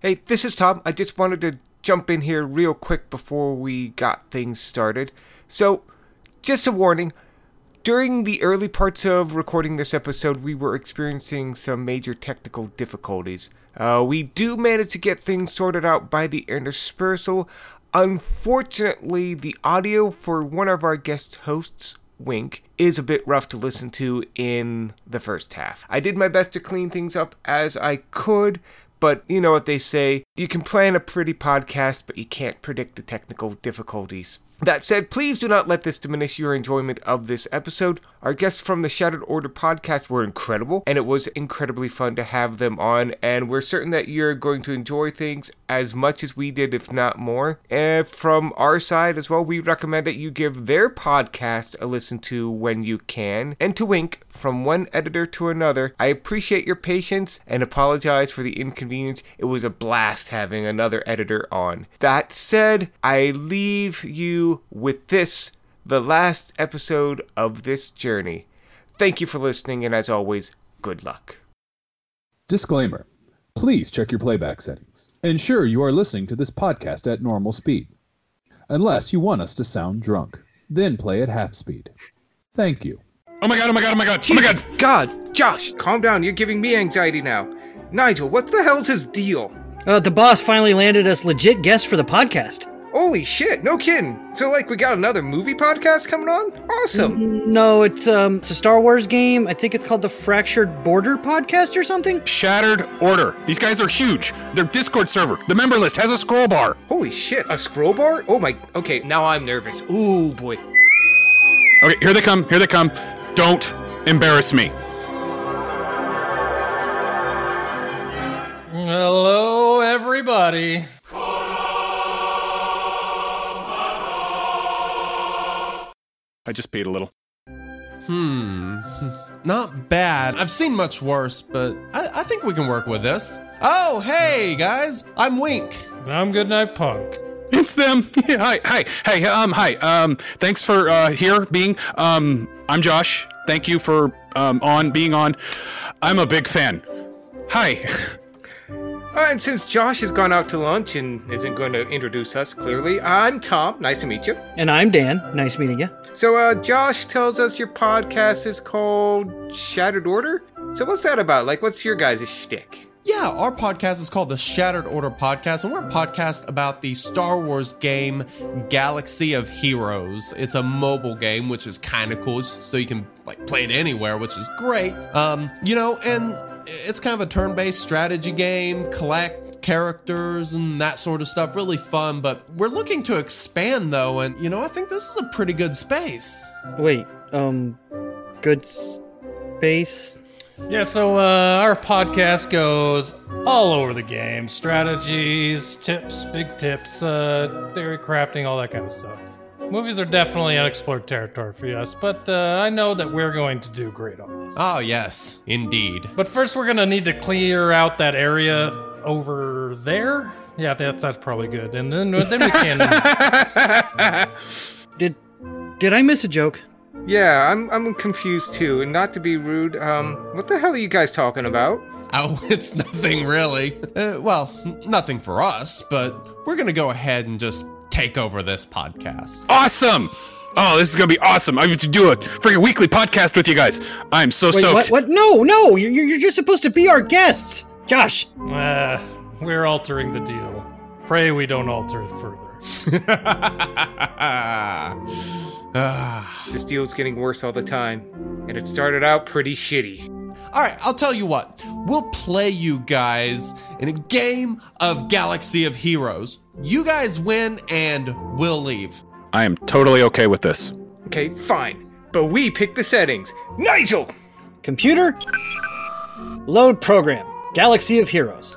Hey, this is Tom. I just wanted to jump in here real quick before we got things started. So, just a warning during the early parts of recording this episode, we were experiencing some major technical difficulties. Uh, we do manage to get things sorted out by the interspersal. Unfortunately, the audio for one of our guest hosts, Wink, is a bit rough to listen to in the first half. I did my best to clean things up as I could, but you know what they say you can plan a pretty podcast, but you can't predict the technical difficulties. That said, please do not let this diminish your enjoyment of this episode. Our guests from the Shattered Order podcast were incredible, and it was incredibly fun to have them on, and we're certain that you're going to enjoy things as much as we did, if not more. And from our side as well, we recommend that you give their podcast a listen to when you can. And to Wink, from one editor to another, I appreciate your patience and apologize for the inconvenience. It was a blast having another editor on. That said, I leave you with this, the last episode of this journey. Thank you for listening, and as always, good luck. Disclaimer Please check your playback settings. Ensure you are listening to this podcast at normal speed. Unless you want us to sound drunk, then play at half speed. Thank you. Oh my god, oh my god, oh my god, Jesus oh my god! God! Josh, calm down, you're giving me anxiety now. Nigel, what the hell's his deal? Uh, the boss finally landed us legit guests for the podcast. Holy shit, no kidding. So like we got another movie podcast coming on? Awesome. No, it's um it's a Star Wars game. I think it's called the Fractured Border podcast or something. Shattered Order. These guys are huge. Their Discord server, the member list has a scroll bar. Holy shit, a scroll bar? Oh my okay, now I'm nervous. Ooh boy. Okay, here they come. Here they come. Don't embarrass me. Hello everybody. I just peed a little. Hmm. Not bad. I've seen much worse, but I, I think we can work with this. Oh, hey, guys. I'm Wink. And I'm Goodnight Punk. It's them. Yeah, hi, hi, hey, um, hi. Um, thanks for uh here being. Um, I'm Josh. Thank you for um on being on. I'm a big fan. Hi. Uh, and since Josh has gone out to lunch and isn't going to introduce us clearly, I'm Tom. Nice to meet you. And I'm Dan. Nice meeting you. So, uh, Josh tells us your podcast is called Shattered Order. So, what's that about? Like, what's your guys' shtick? Yeah, our podcast is called the Shattered Order Podcast, and we're a podcast about the Star Wars game Galaxy of Heroes. It's a mobile game, which is kind of cool, so you can like play it anywhere, which is great. Um, you know, and it's kind of a turn-based strategy game, collect characters and that sort of stuff. Really fun, but we're looking to expand though, and you know, I think this is a pretty good space. Wait, um, good space. Yeah, so uh, our podcast goes all over the game strategies, tips, big tips, uh, theory crafting, all that kind of stuff. Movies are definitely unexplored territory for us, but uh, I know that we're going to do great on this. Oh, yes, indeed. But first, we're going to need to clear out that area over there. Yeah, that's, that's probably good. And then, then we can. Did did I miss a joke? Yeah, I'm I'm confused too. And not to be rude, um, what the hell are you guys talking about? Oh, it's nothing really. Uh, well, nothing for us, but we're gonna go ahead and just take over this podcast. Awesome. Oh, this is gonna be awesome. I'm going to do a freaking weekly podcast with you guys. I'm so Wait, stoked. what? What? No, no! You're you're just supposed to be our guests, Josh. Uh, we're altering the deal. Pray we don't alter it further. Ah. This deal's getting worse all the time, and it started out pretty shitty. All right, I'll tell you what. We'll play you guys in a game of Galaxy of Heroes. You guys win, and we'll leave. I am totally okay with this. Okay, fine. But we pick the settings. Nigel! Computer, load program. Galaxy of Heroes.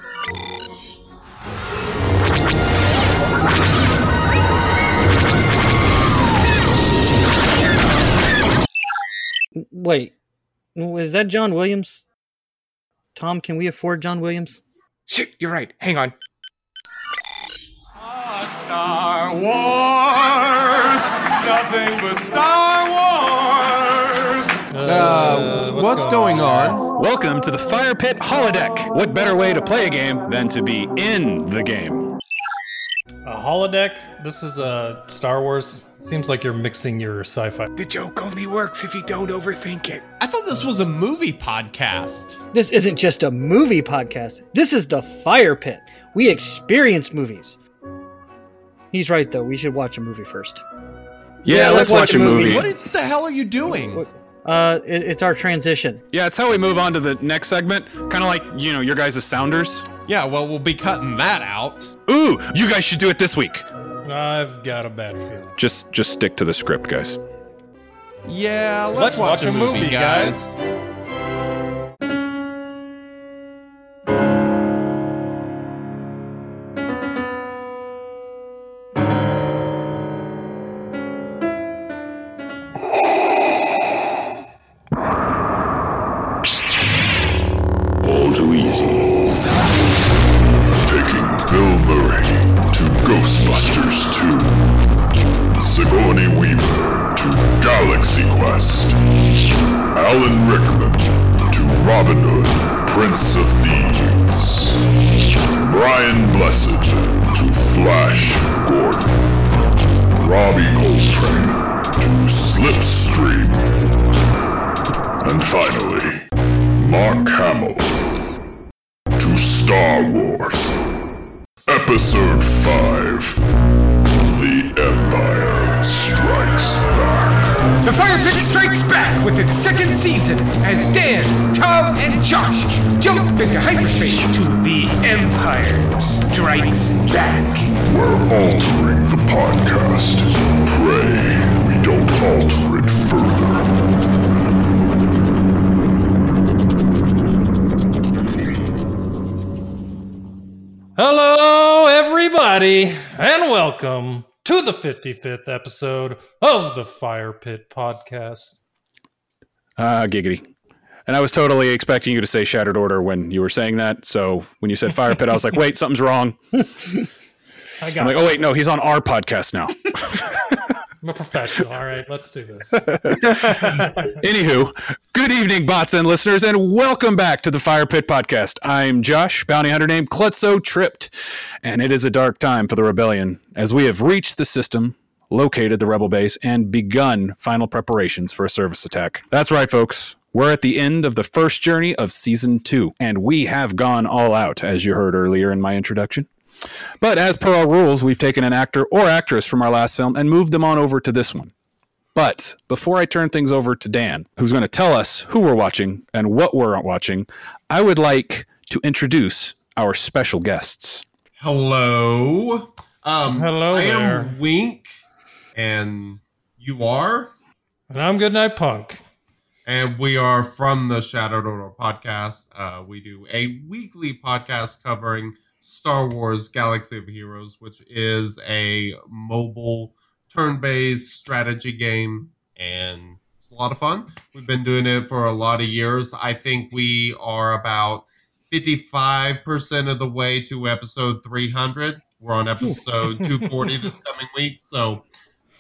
Wait, is that John Williams? Tom, can we afford John Williams? Shit, you're right. Hang on. Ah, Star Wars, nothing but Star Wars. Uh, Uh, what's going on? Welcome to the Fire Pit Holodeck. What better way to play a game than to be in the game? A holodeck. This is a Star Wars. Seems like you're mixing your sci-fi. The joke only works if you don't overthink it. I thought this was a movie podcast. This isn't just a movie podcast. This is the Fire Pit. We experience movies. He's right though. We should watch a movie first. Yeah, let's, watch, a movie. What the hell are you doing? Uh, it, it's our transition. Yeah, it's how we move on to the next segment. Kind of like, you know, your guys' sounders. Yeah, well, we'll be cutting that out. Ooh, you guys should do it this week. I've got a bad feeling. Just just stick to the script, guys. Yeah, let's, watch, a movie, guys. All the 55th episode of the Fire Pit Podcast. Ah, giggity. And I was totally expecting you to say Shattered Order when you were saying that. So when you said Fire Pit, I was like, wait, something's wrong. I got I'm like, oh, wait, no, he's on our podcast now. I'm a professional. All right, let's do this. Anywho, good evening, bots and listeners, and welcome back to the Fire Pit Podcast. I'm Josh, bounty hunter named Klutzo Tripped, and it is a dark time for the rebellion as we have reached the system, located the rebel base, and begun final preparations for a service attack. That's right, folks. We're at the end of the first journey of season two, and we have gone all out, as you heard earlier in my introduction. But as per our rules, we've taken an actor or actress from our last film and moved them on over to this one. But before I turn things over to Dan, who's going to tell us who we're watching and what we're watching, I would like to introduce our special guests. Hello. Um, Hello I there. am Wink, and you are, And I'm Goodnight Punk. and we are from the Shattered Order podcast. Uh, we do a weekly podcast covering Star Wars Galaxy of Heroes, which is a mobile turn-based strategy game, and it's a lot of fun. We've been doing it for a lot of years. I think we are about 55% of the way to episode 300. We're on episode 240 this coming week, so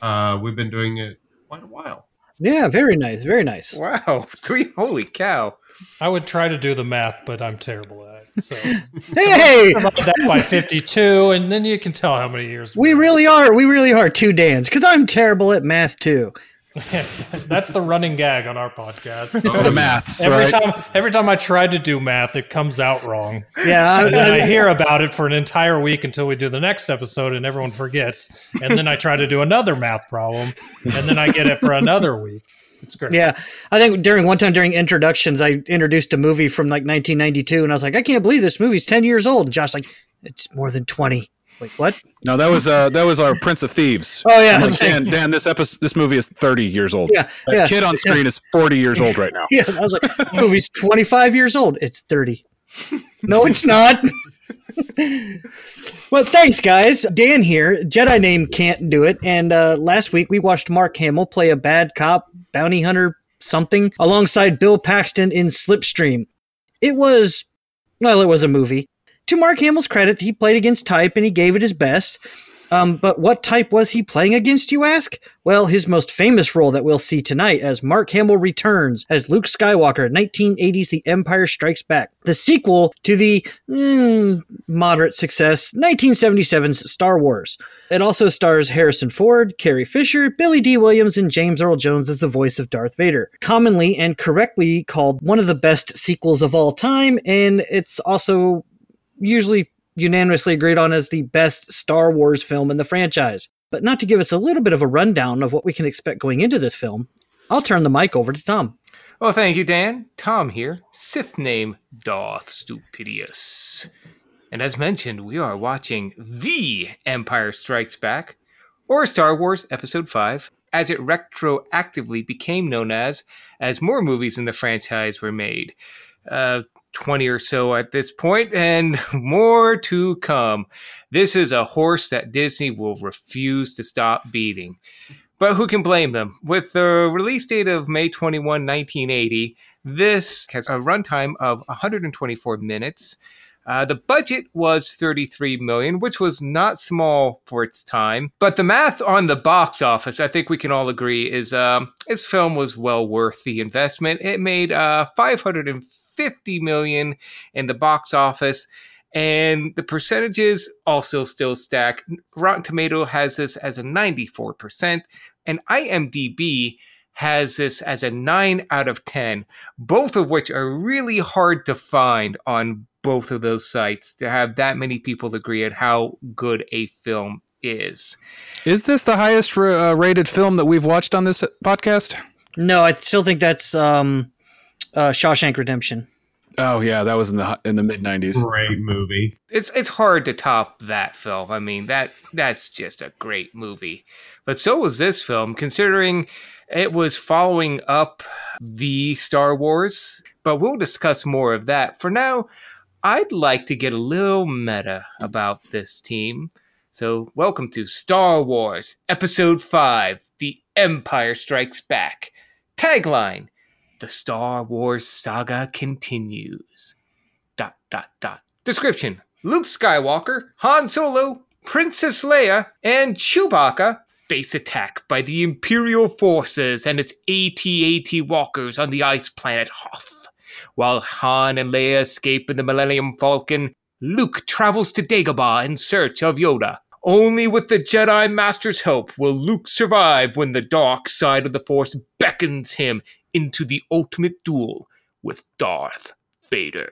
uh, we've been doing it quite a while. Yeah, very nice, very nice. Wow, three, holy cow. I would try to do the math, but I'm terrible at it. So Hey, divide that by 52, and then you can tell how many years. we really are, we really are two Dans, because I'm terrible at math too. That's the running gag on our podcast. The maths, Every right? time, every time I try to do math, it comes out wrong. Yeah, And then I I, hear about it for an entire week until we do the next episode, and everyone forgets. And then I try to do another math problem, and then I get it for another week. It's great. yeah. I think during one time during introductions, I introduced a movie from like 1992, and I was like, I can't believe this movie's 10 years old. And Josh like, it's more than 20. Wait, what? No, that was uh, that was our Prince of Thieves. Oh yeah, like, Dan, Dan, this episode, this movie is 30 years old. yeah, That yeah. kid on screen is 40 years old right now. Yeah, I was like, movie's 25 years old. It's 30. No, it's not. well, thanks, guys. Dan here. Jedi name can't do it. And uh, last week we watched Mark Hamill play a bad cop, bounty hunter, something, alongside Bill Paxton in Slipstream. It was, well, it was a movie. To Mark Hamill's credit, he played against type and he gave it his best. Um, but what type was he playing against, you ask? Well, his most famous role that we'll see tonight as Mark Hamill returns as Luke Skywalker, 1980's The Empire Strikes Back, the sequel to the mm, moderate success 1977's Star Wars. It also stars Harrison Ford, Carrie Fisher, Billy Dee Williams, and James Earl Jones as the voice of Darth Vader. Commonly and correctly called one of the best sequels of all time, and it's also usually unanimously agreed on as the best Star Wars film in the franchise. But not to give us a little bit of a rundown of what we can expect going into this film, I'll turn the mic over to Tom. Well, thank you, Dan. Tom here, Sith name Darth Stupidious. And as mentioned, we are watching The Empire Strikes Back, or Star Wars Episode 5, as it retroactively became known as, as more movies in the franchise were made. Uh, 20 or so at this point, and more to come. This is a horse that Disney will refuse to stop beating. But who can blame them? With the release date of May 21, 1980, this has a runtime of 124 minutes. Uh, the budget was 33 million, which was not small for its time. But the math on the box office, I think we can all agree, is um, this film was well worth the investment. It made uh, 550 million in the box office, and the percentages also still stack. Rotten Tomato has this as a 94%, and IMDb has this as a 9 out of 10, both of which are really hard to find on both of those sites to have that many people agree on how good a film is. Is this the highest uh, rated film that we've watched on this podcast? No, I still think that's um, uh, Shawshank Redemption. Oh yeah, that was in the in the mid '90s. Great movie. It's it's hard to top that film. I mean that that's just a great movie. But so was this film, considering it was following up the Star Wars. But we'll discuss more of that. For now, I'd like to get a little meta about this team. So, welcome to Star Wars Episode 5 The Empire Strikes Back. Tagline The Star Wars saga continues. Dot, dot, dot. Description Luke Skywalker, Han Solo, Princess Leia, and Chewbacca face attack by the Imperial forces and its AT-AT walkers on the ice planet Hoth. While Han and Leia escape in the Millennium Falcon, Luke travels to Dagobah in search of Yoda. Only with the Jedi Master's help will Luke survive when the dark side of the Force beckons him into the ultimate duel with Darth Vader.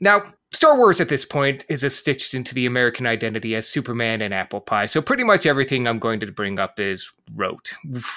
Now, Star Wars at this point is stitched into the American identity as Superman and apple pie. So pretty much everything I'm going to bring up is rote.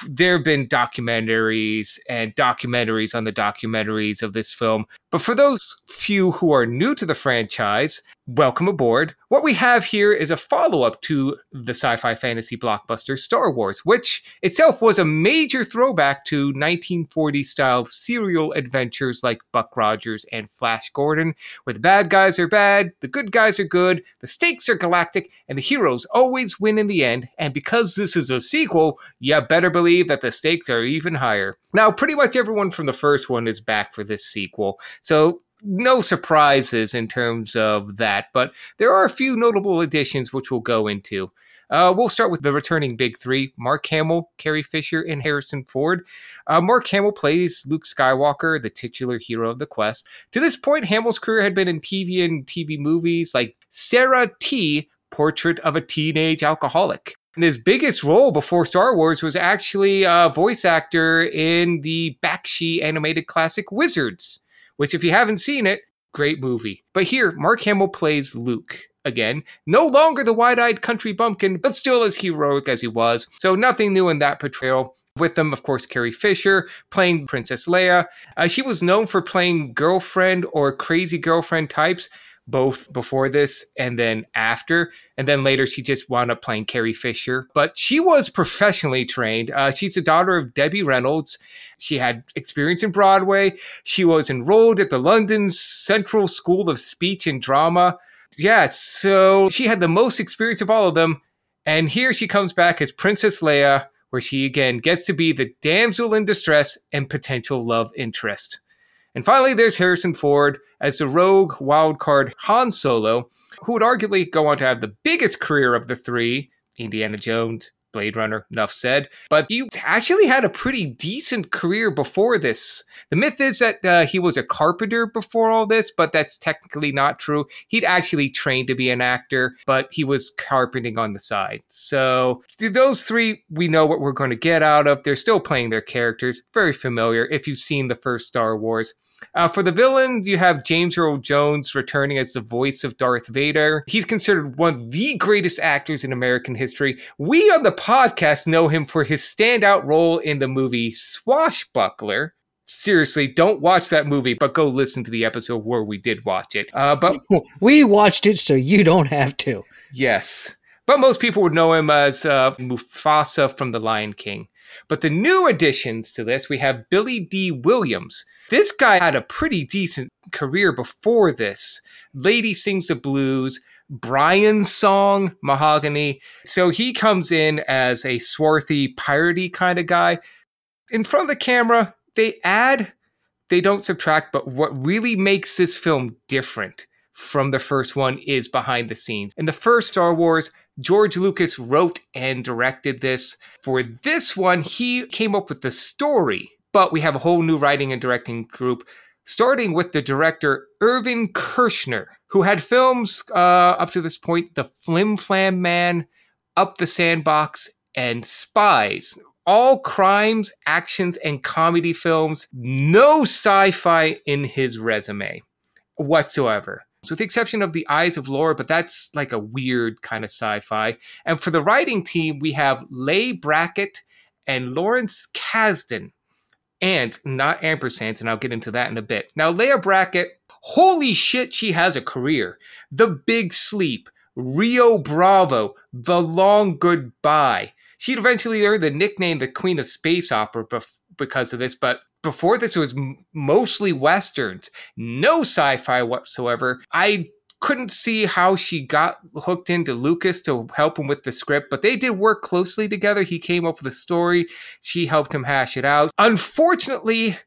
There have been documentaries and documentaries on the documentaries of this film. But for those few who are new to the franchise, welcome aboard. What we have here is a follow up to the sci fi fantasy blockbuster Star Wars, which itself was a major throwback to 1940 style serial adventures like Buck Rogers and Flash Gordon, where the bad guys are bad, the good guys are good, the stakes are galactic, and the heroes always win in the end. And because this is a sequel, you better believe that the stakes are even higher. Now, pretty much everyone from the first one is back for this sequel. So no surprises in terms of that, but there are a few notable additions which we'll go into. Uh, we'll start with the returning big three Mark Hamill, Carrie Fisher, and Harrison Ford. Uh, Mark Hamill plays Luke Skywalker, the titular hero of the quest. To this point, Hamill's career had been in TV and TV movies like Sarah T. Portrait of a Teenage Alcoholic. And his biggest role before Star Wars was actually a voice actor in the Bakshi animated classic Wizards which, if you haven't seen it, great movie. But here, Mark Hamill plays Luke again. No longer the wide eyed country bumpkin, but still as heroic as he was. So nothing new in that portrayal. With them, of course, Carrie Fisher playing Princess Leia. Uh, she was known for playing girlfriend or crazy girlfriend types both before this and then after. And then later, she just wound up playing Carrie Fisher. But she was professionally trained. Uh, she's the daughter of Debbie Reynolds. She had experience in Broadway. She was enrolled at the London Central School of Speech and Drama. Yeah, so she had the most experience of all of them. And here she comes back as Princess Leia, where she again gets to be the damsel in distress and potential love interest. And finally, there's Harrison Ford as the rogue wildcard Han Solo, who would arguably go on to have the biggest career of the three Indiana Jones, Blade Runner, enough said. But he actually had a pretty decent career before this. The myth is that uh, he was a carpenter before all this, but that's technically not true. He'd actually trained to be an actor, but he was carpenting on the side. So, those three, we know what we're going to get out of. They're still playing their characters. Very familiar if you've seen the first Star Wars. Uh, for the villains, you have James Earl Jones returning as the voice of Darth Vader. He's considered one of the greatest actors in American history. We on the podcast know him for his standout role in the movie Swashbuckler. Seriously, don't watch that movie, but go listen to the episode where we did watch it. Uh, but We watched it so you don't have to. Yes. But most people would know him as uh, Mufasa from The Lion King. But the new additions to this, we have Billy Dee Williams. This guy had a pretty decent career before this. Lady Sings the Blues, Brian's song, Mahogany. So he comes in as a swarthy, piratey kind of guy. In front of the camera, they add, they don't subtract, but what really makes this film different from the first one is behind the scenes. In the first Star Wars, George Lucas wrote and directed this. For this one, he came up with the story, but we have a whole new writing and directing group, starting with the director Irvin Kershner, who had films uh, up to this point The Flim Flam Man, Up the Sandbox, and Spies. All crimes, actions, and comedy films. No sci fi in his resume whatsoever. So with the exception of the Eyes of Laura, but that's like a weird kind of sci-fi. And for the writing team, we have Leigh Brackett and Lawrence Kasdan, and not ampersands, and I'll get into that in a bit. Now, Leigh Brackett, holy shit, she has a career. The Big Sleep, Rio Bravo, The Long Goodbye. She'd eventually earn the nickname the Queen of Space Opera bef- because of this, but before this it was mostly westerns. No sci-fi whatsoever. I couldn't see how she got hooked into lucas to help him with the script but they did work closely together. He came up with a story. She helped him hash it out. Unfortunately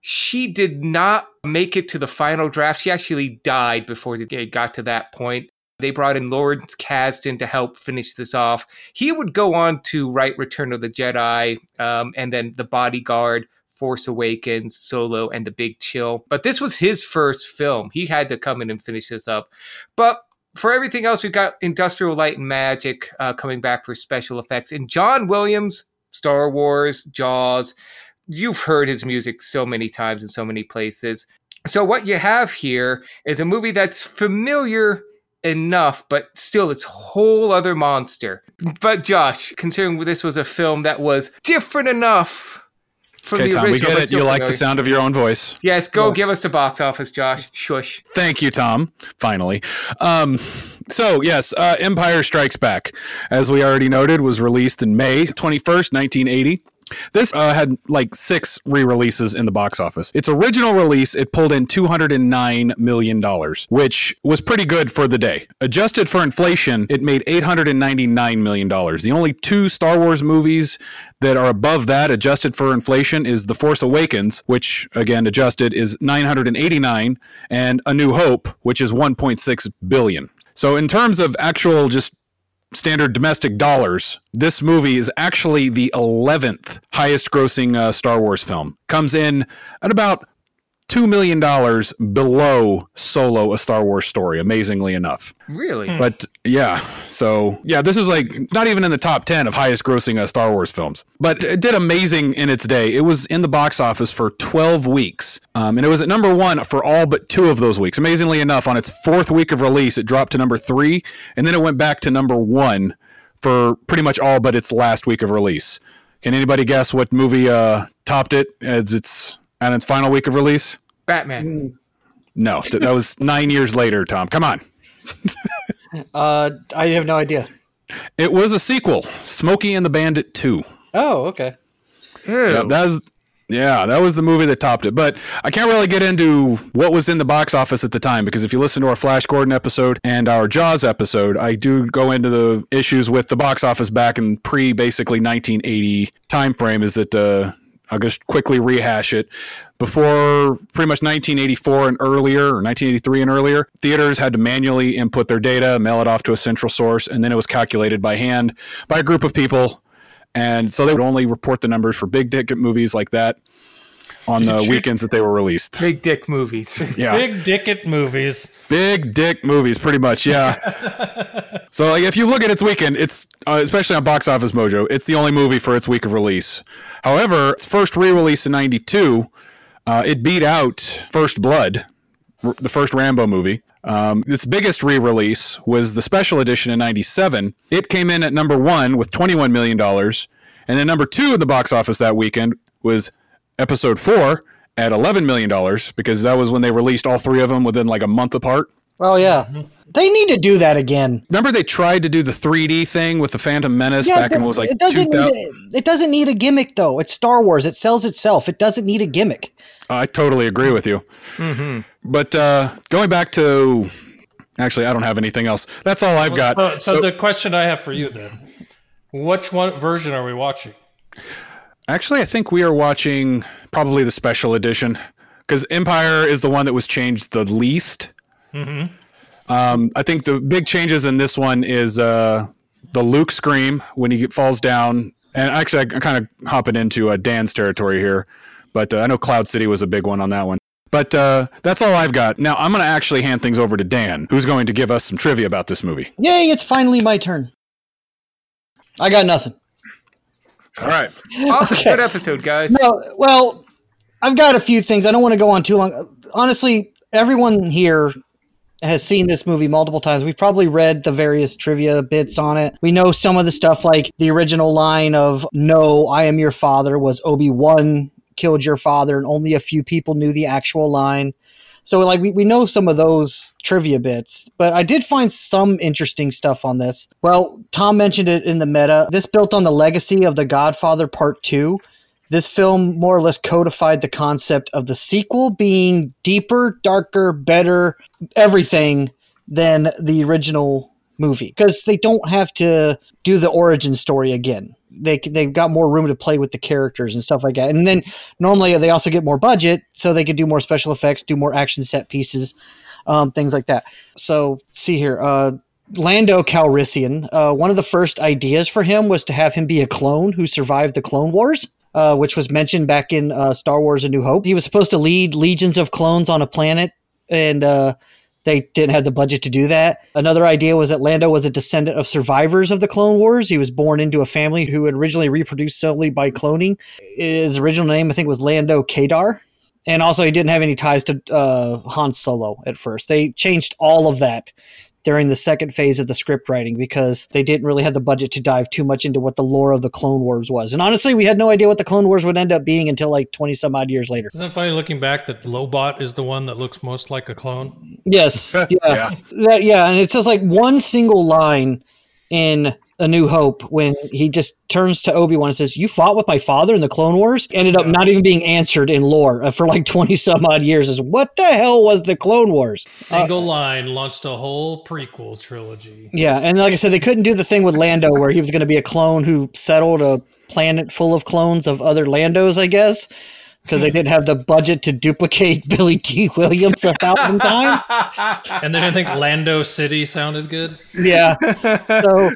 she did not make it to the final draft. She actually died before it got to that point. They brought in Lawrence Kasdan to help finish this off. He would go on to write Return of the Jedi um, and then The Bodyguard, Force Awakens, Solo, and The Big Chill. But this was his first film. He had to come in and finish this up. But for everything else, we've got Industrial Light and Magic uh, coming back for special effects. And John Williams, Star Wars, Jaws. You've heard his music so many times in so many places. So, what you have here is a movie that's familiar enough, but still it's whole other monster. But Josh, considering this was a film that was different enough from Okay, the Tom, we get it. You like the sound of your own voice. Yes, go give us the box office, Josh. Shush. Thank you, Tom. Finally. Um, so, yes, uh, Empire Strikes Back, as we already noted, was released in May 21st, 1980. This uh, had like six re releases in the box office. Its original release, it pulled in $209 million, which was pretty good for the day. Adjusted for inflation, it made $899 million. The only two Star Wars movies that are above that, adjusted for inflation, is The Force Awakens, which again adjusted is 989, and A New Hope, which is 1.6 billion. So in terms of actual just standard domestic dollars, this movie is actually the 11th highest grossing uh, Star Wars film. Comes in at about $2 million below Solo, a Star Wars story, amazingly enough. Really? But yeah, so yeah, this is like not even in the top 10 of highest grossing uh, Star Wars films. But it did amazing in its day. It was in the box office for 12 weeks. Um, and it was at number one for all but two of those weeks. Amazingly enough, on its fourth week of release, it dropped to number three. And then it went back to number one for pretty much all but its last week of release. Can anybody guess what movie uh, topped it as its on its final week of release? Batman. No, th- that was nine years later, Tom. Come on. Uh, I have no idea. It was a sequel, Smokey and the Bandit 2. Oh, okay. Ew. Yep, that was yeah, that was the movie that topped it. But I can't really get into what was in the box office at the time because if you listen to our Flash Gordon episode and our Jaws episode, I do go into the issues with the box office back in pre basically 1980 time frame. Is that uh, I'll just quickly rehash it. Before pretty much 1984 and earlier, or 1983 and earlier, theaters had to manually input their data, mail it off to a central source, and then it was calculated by hand by a group of people. And so they would only report the numbers for big ticket movies like that on the weekends that they were released. Big dick movies. Yeah. Big dicket movies. Big dick movies, pretty much. Yeah. so, like, if you look at its weekend, it's uh, especially on Box Office Mojo, it's the only movie for its week of release. However, its first re-release in '92, uh, it beat out First Blood, r- the first Rambo movie. Um, its biggest re-release was the special edition in '97. It came in at number one with 21 million dollars, and then number two in the box office that weekend was Episode Four at 11 million dollars because that was when they released all three of them within like a month apart. Oh yeah, they need to do that again. Remember they tried to do the 3D thing with the Phantom Menace back in what was like it doesn't 2000. need a, it doesn't need a gimmick though. It's Star Wars. It sells itself. It doesn't need a gimmick. I totally agree with you. Mm-hmm. But uh, going back to actually, I don't have anything else. That's all I've got. So, so So- the question I have for you then, which one version are we watching? Actually, I think we are watching probably the special edition because Empire is the one that was changed the least. Um, I think the big changes in this one is uh, the Luke scream when he falls down. And actually, I'm kind of hopping into uh, Dan's territory here, but uh, I know Cloud City was a big one on that one. But uh, that's all I've got. Now I'm going to actually hand things over to Dan, who's going to give us some trivia about this movie. Yay! It's finally my turn. I got nothing. All right. Awesome. Okay. Good episode, guys. No, well, I've got a few things. I don't want to go on too long. Honestly, everyone here has seen this movie multiple times. We've probably read the various trivia bits on it. We know some of the stuff like the original line of "No, I am your father" was Obi Wan killed your father, and only a few people knew the actual line. So, like, we, we know some of those trivia bits, but I did find some interesting stuff on this. Well, Tom mentioned it in the meta. This built on the legacy of The Godfather Part 2. This film more or less codified the concept of the sequel being deeper, darker, better, everything than the original movie because they don't have to do the origin story again. They they've got more room to play with the characters and stuff like that. And then normally they also get more budget, so they could do more special effects, do more action set pieces, um, things like that. So see here, uh, Lando Calrissian. Uh, one of the first ideas for him was to have him be a clone who survived the Clone Wars. Uh, which was mentioned back in uh, Star Wars: A New Hope. He was supposed to lead legions of clones on a planet, and uh, they didn't have the budget to do that. Another idea was that Lando was a descendant of survivors of the Clone Wars. He was born into a family who had originally reproduced solely by cloning. His original name, I think, was Lando Kadar. And also, he didn't have any ties to uh, Han Solo at first. They changed all of that during the second phase of the script writing because they didn't really have the budget to dive too much into what the lore of the Clone Wars was. And honestly, we had no idea what the Clone Wars would end up being until like 20 some odd years later. Isn't it funny looking back that Lobot is the one that looks most like a clone? Yes. Yeah. Yeah. That, yeah. And it's just like one single line in A New Hope when he just turns to Obi Wan and says, You fought with my father in the Clone Wars? Ended up not even being answered in lore uh, for like 20 some odd years. Is what the hell was the Clone Wars? Single line launched a whole prequel trilogy. Yeah. And like I said, they couldn't do the thing with Lando where he was going to be a clone who settled a planet full of clones of other Landos, I guess. Because they didn't have the budget to duplicate Billy Dee Williams a thousand times. And they didn't think Lando City sounded good. Yeah. So,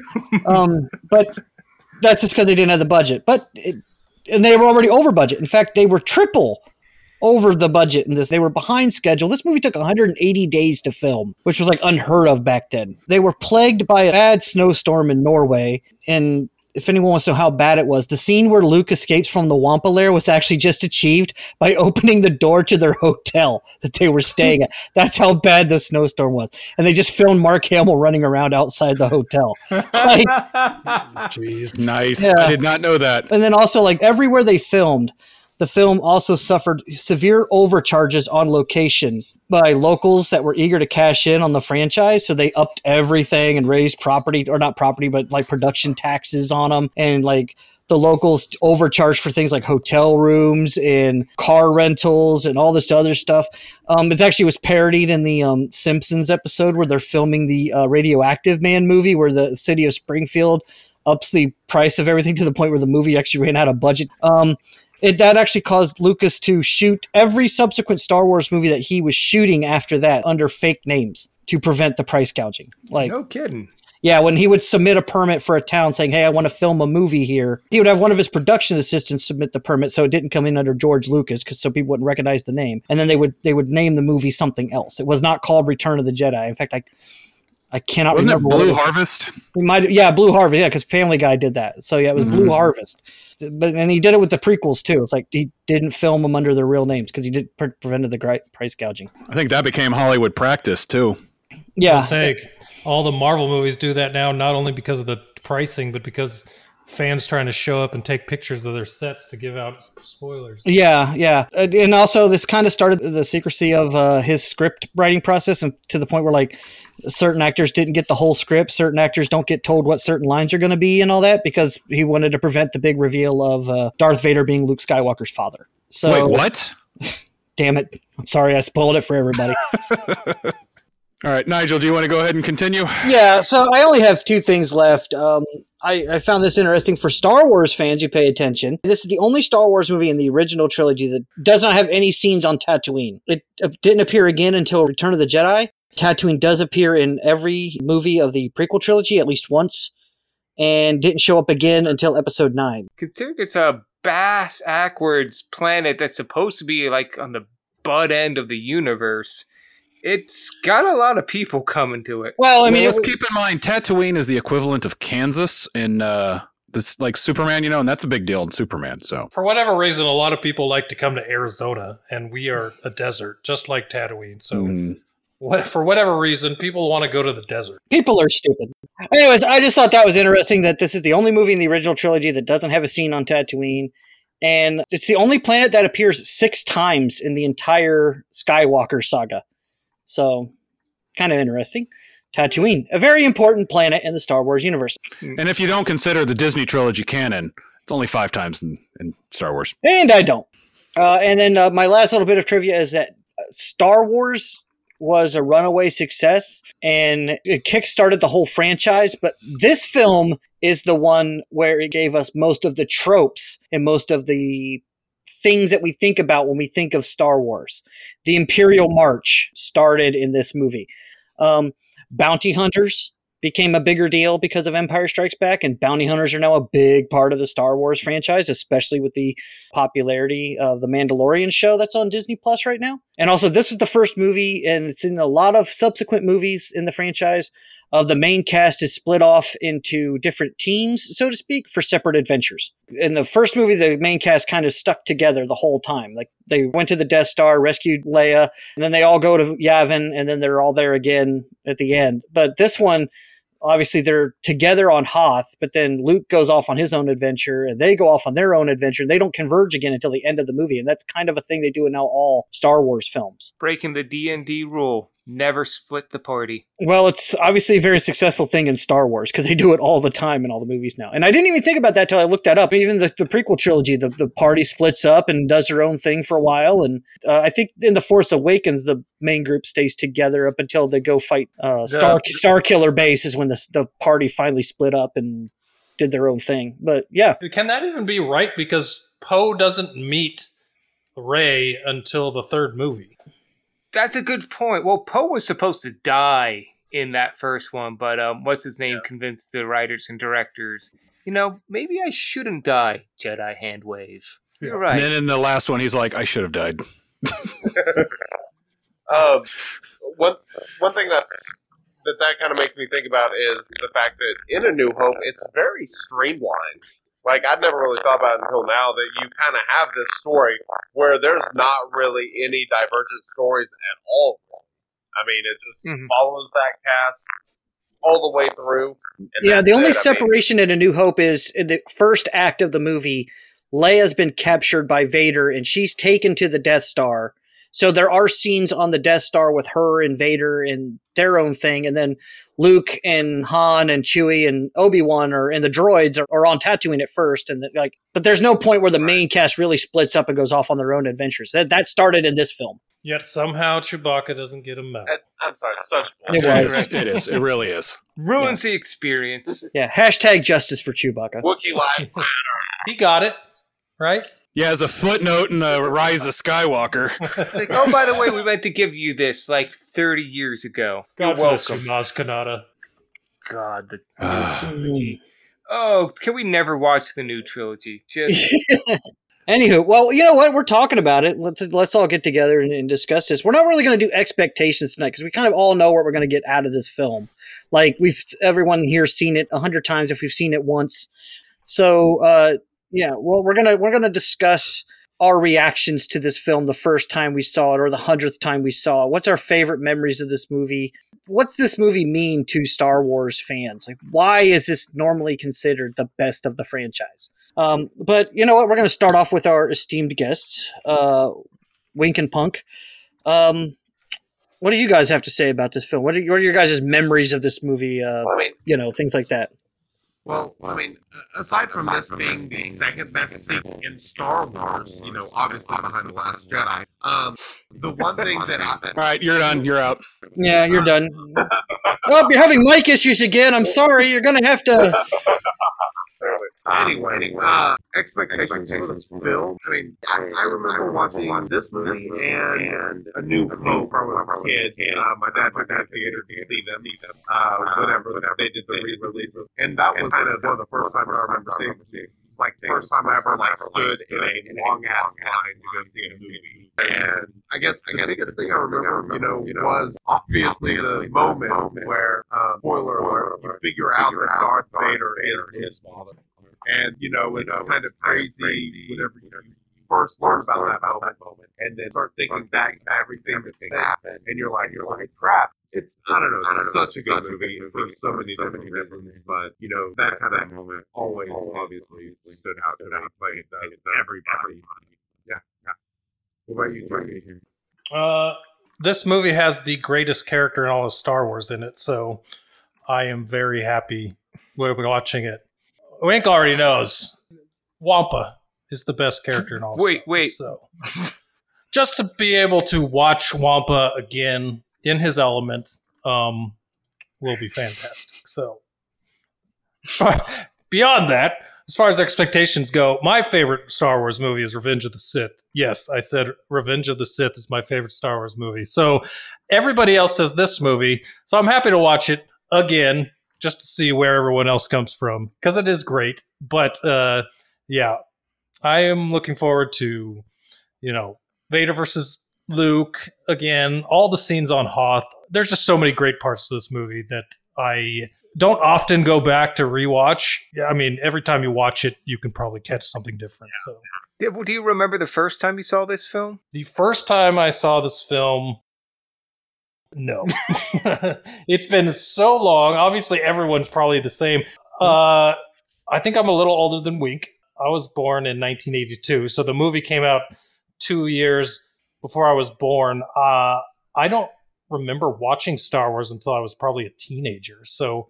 um, but that's just because they didn't have the budget. But it, and they were already over budget. In fact, they were triple over the budget in this. They were behind schedule. This movie took 180 days to film, which was like unheard of back then. They were plagued by a bad snowstorm in Norway, and if anyone wants to know how bad it was, the scene where Luke escapes from the Wampa lair was actually just achieved by opening the door to their hotel that they were staying at. That's how bad the snowstorm was. And they just filmed Mark Hamill running around outside the hotel. Like, Jeez. Nice. Yeah. I did not know that. and then also, like, everywhere they filmed, the film also suffered severe overcharges on location by locals that were eager to cash in on the franchise. So they upped everything and raised property, or not property, but like production taxes on them. And like the locals overcharged for things like hotel rooms and car rentals and all this other stuff. Um, it actually was parodied in the um, Simpsons episode where they're filming the uh, Radioactive Man movie, where the city of Springfield ups the price of everything to the point where the movie actually ran out of budget. Um, It that actually caused Lucas to shoot every subsequent Star Wars movie that he was shooting after that under fake names to prevent the price gouging. Like No kidding. Yeah, when he would submit a permit for a town saying, "Hey, I want to film a movie here," he would have one of his production assistants submit the permit so it didn't come in under George Lucas, because so people wouldn't recognize the name, and then they would they would name the movie something else. It was not called Return of the Jedi. In fact, I I cannot Wasn't remember. what Blue was. Harvest? We might, yeah, Blue Harvest, yeah, because Family Guy did that. So yeah, it was Blue Mhm. Harvest, but and he did it with the prequels too. It's like he didn't film them under their real names because he did pre- prevented the gri- price gouging. I think that became Hollywood practice too. Yeah, Sake. All the Marvel movies do that now, not only because of the pricing, but because fans trying to show up and take pictures of their sets to give out spoilers. Yeah, yeah, and also this kind of started the secrecy of uh, his script writing process, and to the point where like certain actors didn't get the whole script, certain actors don't get told what certain lines are going to be, and all that because he wanted to prevent the big reveal of uh, Darth Vader being Luke Skywalker's father. So, Wait, what? damn it! I'm sorry, I spoiled it for everybody. All right, Nigel, do you want to go ahead and continue? Yeah, so I only have two things left. Um, I, I found this interesting for Star Wars fans. You pay attention. This is the only Star Wars movie in the original trilogy that does not have any scenes on Tatooine. It uh, didn't appear again until Return of the Jedi. Tatooine does appear in every movie of the prequel trilogy at least once, and didn't show up again until Episode Nine. Considering it's a bass backwards planet that's supposed to be like on the butt end of the universe, it's got a lot of people coming to it. Well, I I mean, mean, let's it- keep in mind Tatooine is the equivalent of Kansas in uh, this like Superman, you know, and that's a big deal in Superman. So For whatever reason, a lot of people like to come to Arizona, and we are a desert, just like Tatooine. So, mm, what, for whatever reason, people want to go to the desert. people are stupid. Anyways, I just thought that was interesting that this is the only movie in the original trilogy that doesn't have a scene on Tatooine. And it's the only planet that appears six times in the entire Skywalker saga. So, kind of interesting. Tatooine, a very important planet in the Star Wars universe. and if you don't consider the Disney trilogy canon, it's only five times in, in Star Wars. And I don't. Uh, and then uh, my last little bit of trivia is that uh, Star Wars was a runaway success and it kickstarted the whole franchise. But this film is the one where it gave us most of the tropes and most of the things that we think about when we think of Star Wars. The Imperial March started in this movie. Um, bounty hunters became a bigger deal because of Empire Strikes Back, and bounty hunters are now a big part of the Star Wars franchise, especially with the popularity of the Mandalorian show that's on Disney Plus right now. And also, this was the first movie, and it's in a lot of subsequent movies in the franchise. Of the main cast is split off into different teams, so to speak, for separate adventures. In the first movie, the main cast kind of stuck together the whole time. Like they went to the Death Star, rescued Leia, and then they all go to Yavin, and then they're all there again at the end. But this one, obviously they're together on Hoth, but then Luke goes off on his own adventure and they go off on their own adventure. And they don't converge again until the end of the movie. And that's kind of a thing they do in now all Star Wars films. Breaking the D&D rule, never split the party. Well, it's obviously a very successful thing in Star Wars because they do it all the time in all the movies now. And I didn't even think about that till I looked that up. Even the, the prequel trilogy, the, the party splits up and does her own thing for a while. And uh, I think in The Force Awakens, the main group stays together up until they go fight uh, Star, Star Killer Base, is when the, the party finally split up and did their own thing. But yeah, Can that even be right? Because Poe doesn't meet Rey until the third movie. That's a good point. Well, Poe was supposed to die in that first one, but um, what's his name convinced the writers and directors, you know, maybe I shouldn't die. Jedi hand wave. You're right. And then in the last one, he's like, I should have died. Um, one one thing that that that kind of makes me think about is the fact that in A New Hope, it's very streamlined. Like I'd never really thought about it until now that you kind of have this story where there's not really any divergent stories at all. I mean, it just Mhm. follows that cast all the way through. and yeah. The only it. I mean, separation in A New Hope is in the first act of the movie, Leia's been captured by Vader and she's taken to the Death Star. So there are scenes on the Death Star with her and Vader and their own thing, and then Luke and Han and Chewie and Obi Wan are and the droids are, are on Tatooine at first, and the- like, but there's no point where the main cast really splits up and goes off on their own adventures. That that started in this film. Yet somehow Chewbacca doesn't get a medal. I'm sorry, such It bullshit. was. it is. It really is. Ruins the experience. Yeah, hashtag justice for Chewbacca. Wookiee lives. He got it, right? Yeah, as a footnote in the Rise of Skywalker. Like, oh, by the way, we meant to give you this like 30 years ago. You're God bless you, welcome. Maz Kanata. God, the Ah. trilogy. Oh, can we never watch the new trilogy? Just Anywho, well, you know what? We're talking about it. Let's let's all get together and, and discuss this. We're not really going to do expectations tonight because we kind of all know what we're going to get out of this film. Like we've everyone here seen it a hundred times if we've seen it once. So uh, yeah, well, we're gonna we're gonna discuss our reactions to this film the first time we saw it or the hundredth time we saw it. What's our favorite memories of this movie? What's this movie mean to Star Wars fans? Like, why is this normally considered the best of the franchise? Um, but you know what? We're going to start off with our esteemed guests, uh, Wink and Punk. Um, what do you guys have to say about this film? What are, what are your guys' memories of this movie? Uh, I mean, you know, things like that. Well, I mean, aside from this being the second best sequel in Star Wars, you know, obviously behind The Last Jedi, um, the one thing that I, All right, you're done. You're out. Yeah, you're done. oh, you're having mic issues again. I'm sorry. You're going to have to. Anyway, uh, expectations for the film. I mean, I, I remember watching this movie and A New Hope when I was a kid. Uh, my dad went to the theater to see them uh, whenever they did the re-releases, and that was kind of one of the first times I remember seeing. It was like the first time I ever like stood in a long ass line to go see a movie. And I guess the biggest thing I remember, you know, was obviously the moment where, uh, spoiler alert, you figure out that Darth Vader is his father. And you know, it's kind of crazy whenever you know, first learn about that moment, and then start thinking back to everything that's happened, and you're like, you're like, crap. It's I don't know, it's such a good movie for so many different reasons, but you know that kind of moment always obviously stood out to me. Like it does to everybody. Yeah, yeah. What about you, Jamie? Uh, this movie has the greatest character in all of Star Wars in it, so I am very happy with watching it. Wink already knows Wampa is the best character in all. of Wait, Star Wars, wait. So just to be able to watch Wampa again in his element um, will be fantastic. So beyond that, as far as expectations go, my favorite Star Wars movie is Revenge of the Sith. Yes, I said Revenge of the Sith is my favorite Star Wars movie. So everybody else says this movie. So I'm happy to watch it again just to see where everyone else comes from because it is great. But uh, yeah, I am looking forward to, you know, Vader versus Luke again, all the scenes on Hoth. There's just so many great parts to this movie that I don't often go back to rewatch. Yeah, I mean, every time you watch it, you can probably catch something different. So do do you remember the first time you saw this film? the first time I saw this film, no, it's been so long. Obviously, everyone's probably the same. Uh, I think I'm a little older than Wink. I was born in 1982, so the movie came out two years before I was born. Uh, I don't remember watching Star Wars until I was probably a teenager. So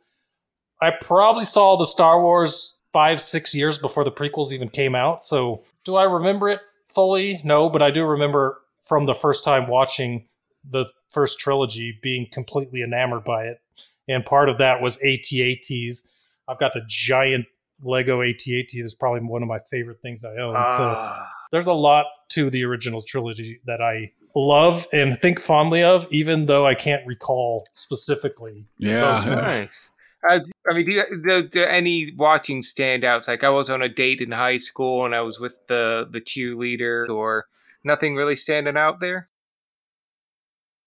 I probably saw the Star Wars five, six years before the prequels even came out. So do I remember it fully? No, but I do remember from the first time watching the first trilogy being completely enamored by it. And part of that was AT-ATs. I've got the giant Lego AT-AT. That's probably one of my favorite things I own. so Ah. there's a lot to the original trilogy that I love and think fondly of, even though I can't recall specifically. Yeah. nice. Uh, I mean, do, you, do, do any watching standouts? Like, I was on a date in high school and I was with the the cheerleader, or nothing really standing out there.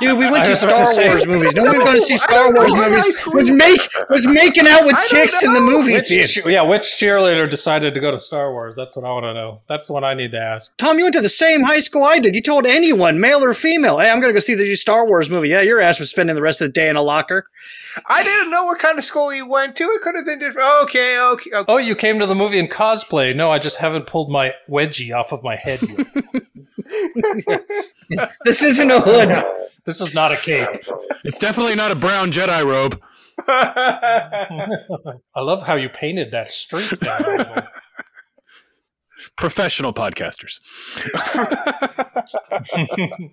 Dude, we went to Star to Wars movies. No one's going to see Star Wars movies. Was make was making out with I don't chicks in the movie Which, theater. cheer- yeah, which cheerleader decided to go to Star Wars? That's what I want to know. That's what I need to ask. Tom, you went to the same high school I did. You told anyone, male or female, "Hey, I'm going to go see the new Star Wars movie." Yeah, your ass was spending the rest of the day in a locker. I didn't know what kind of school you went to. It could have been different. Okay, okay, okay. Oh, you came to the movie in cosplay. No, I just haven't pulled my wedgie off of my head yet. This isn't a hood. This is not a cape. It's definitely not a brown Jedi robe. I love how you painted that streak. There. Professional podcasters.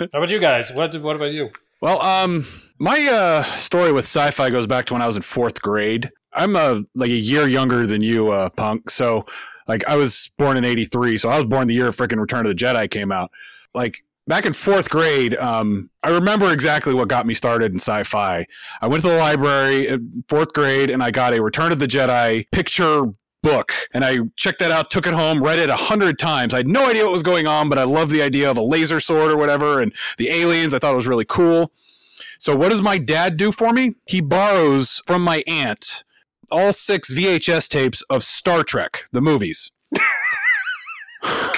How about you guys? What What about you? Well, um, my uh, story with sci-fi goes back to when I was in fourth grade. I'm uh, like a year younger than you, uh, Punk. So Like I was born in 83, so I was born the year freaking Return of the Jedi came out. Like back in fourth grade, um, I remember exactly what got me started in sci-fi. I went to the library in fourth grade and I got a Return of the Jedi picture book and I checked that out, took it home, read it a hundred times. I had no idea what was going on, but I loved the idea of a laser sword or whatever and the aliens. I thought it was really cool. So what does my dad do for me? He borrows from my aunt all six VHS tapes of Star Trek, the movies.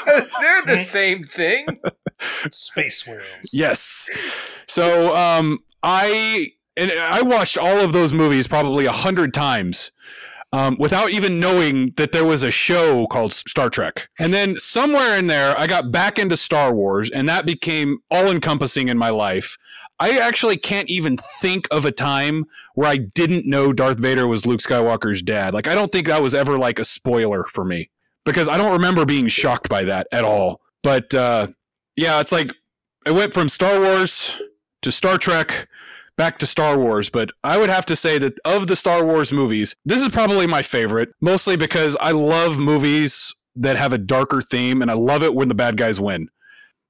Because they're the same thing. Space Whales. Yes. So um, I and I watched all of those movies probably a hundred times. Um, without even knowing that there was a show called Star Trek. And then somewhere in there, I got back into Star Wars, and that became all encompassing in my life. I actually can't even think of a time where I didn't know Darth Vader was Luke Skywalker's dad. Like, I don't think that was ever like a spoiler for me because I don't remember being shocked by that at all. But uh, yeah, it's like it went from Star Wars to Star Trek back to Star Wars, but I would have to say that of the Star Wars movies, this is probably my favorite, mostly because I love movies that have a darker theme and I love it when the bad guys win.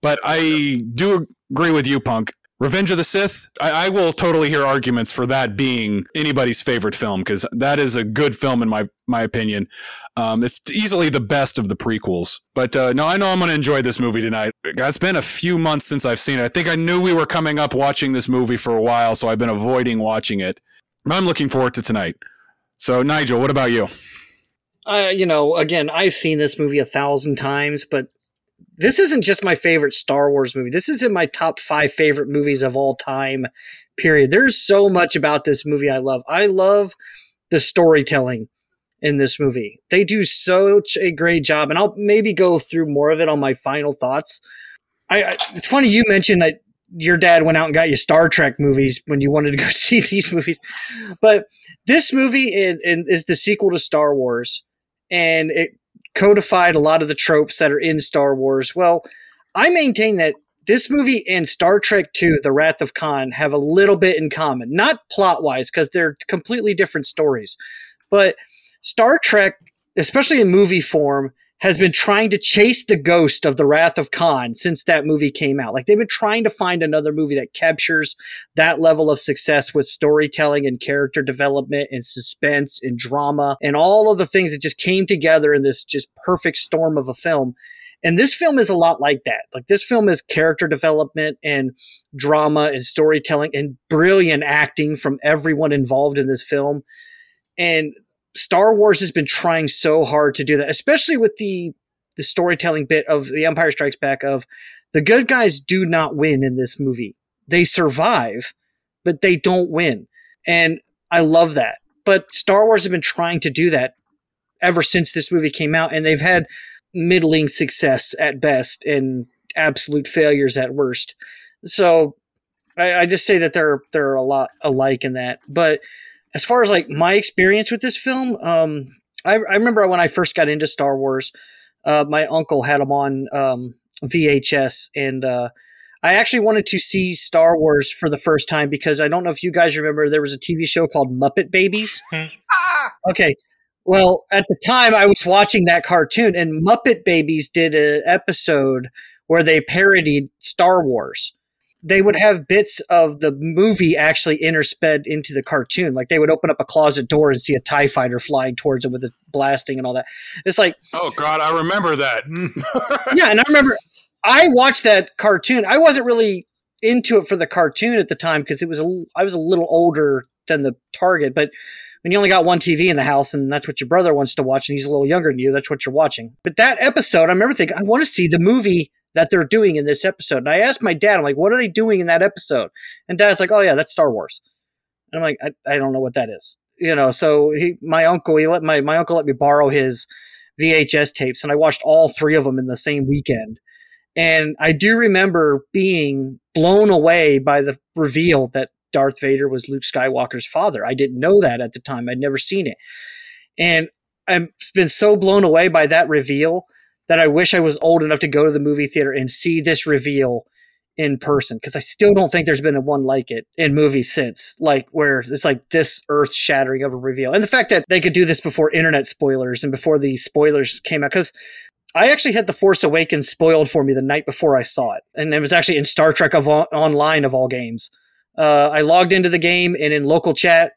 But I do agree with you, Punk. Revenge of the Sith, I, I will totally hear arguments for that being anybody's favorite film because that is a good film in my my opinion. Um, it's easily the best of the prequels. But uh, no, I know I'm going to enjoy this movie tonight. It's been a few months since I've seen it. I think I knew we were coming up watching this movie for a while, so I've been avoiding watching it. I'm looking forward to tonight. So, Nigel, what about you? uh, you know, again, I've seen this movie a thousand times, but this isn't just my favorite Star Wars movie. This is in my top five favorite movies of all time, period. There's so much about this movie I love. I love the storytelling in this movie. They do such a great job, and I'll maybe go through more of it on my final thoughts. I, I it's funny you mentioned that your dad went out and got you Star Trek movies when you wanted to go see these movies, but this movie is, is the sequel to Star Wars, and it codified a lot of the tropes that are in Star Wars. Well, I maintain that this movie and Star Trek II, The Wrath of Khan, have a little bit in common. Not plot wise, because they're completely different stories. But Star Trek, especially in movie form, has been trying to chase the ghost of The Wrath of Khan since that movie came out. Like they've been trying to find another movie that captures that level of success with storytelling and character development and suspense and drama and all of the things that just came together in this just perfect storm of a film. And this film is a lot like that. Like this film is character development and drama and storytelling and brilliant acting from everyone involved in this film. And Star Wars has been trying so hard to do that, especially with the the storytelling bit of The Empire Strikes Back of the good guys do not win in this movie. They survive, but they don't win. And I love that. But Star Wars have been trying to do that ever since this movie came out, and they've had middling success at best and absolute failures at worst. So I, I just say that they're they're a lot alike in that. But as far as like my experience with this film, um, I, I remember when I first got into Star Wars, uh, my uncle had them on um, VHS, and uh, I actually wanted to see Star Wars for the first time because I don't know if you guys remember there was a TV show called Muppet Babies. okay. Well, at the time I was watching that cartoon, and Muppet Babies did an episode where they parodied Star Wars they would have bits of the movie actually intersped into the cartoon. Like they would open up a closet door and see a TIE fighter flying towards them with it blasting and all that. It's like Oh god, I remember that. Yeah, and I remember I watched that cartoon. I wasn't really into it for the cartoon at the time because it was a, I was a little older than the target, but when you only got one TV in the house and that's what your brother wants to watch and he's a little younger than you, that's what you're watching. But that episode, I remember thinking, I want to see the movie that they're doing in this episode. And I asked my dad, I'm like, what are they doing in that episode? And dad's like, oh yeah, that's Star Wars. And I'm like, I, I don't know what that is. You know, so he, my uncle, he let my, my uncle let me borrow his VHS tapes and I watched all three of them in the same weekend. And I do remember being blown away by the reveal that Darth Vader was Luke Skywalker's father. I didn't know that at the time. I'd never seen it. And I've been so blown away by that reveal that I wish I was old enough to go to the movie theater and see this reveal in person because I still don't think there's been a one like it in movies since, like where it's like this earth shattering of a reveal. And the fact that they could do this before internet spoilers and before the spoilers came out, because I actually had The Force Awakens spoiled for me the night before I saw it. And it was actually in Star Trek of, Online of all games. Uh, I logged into the game and in local chat,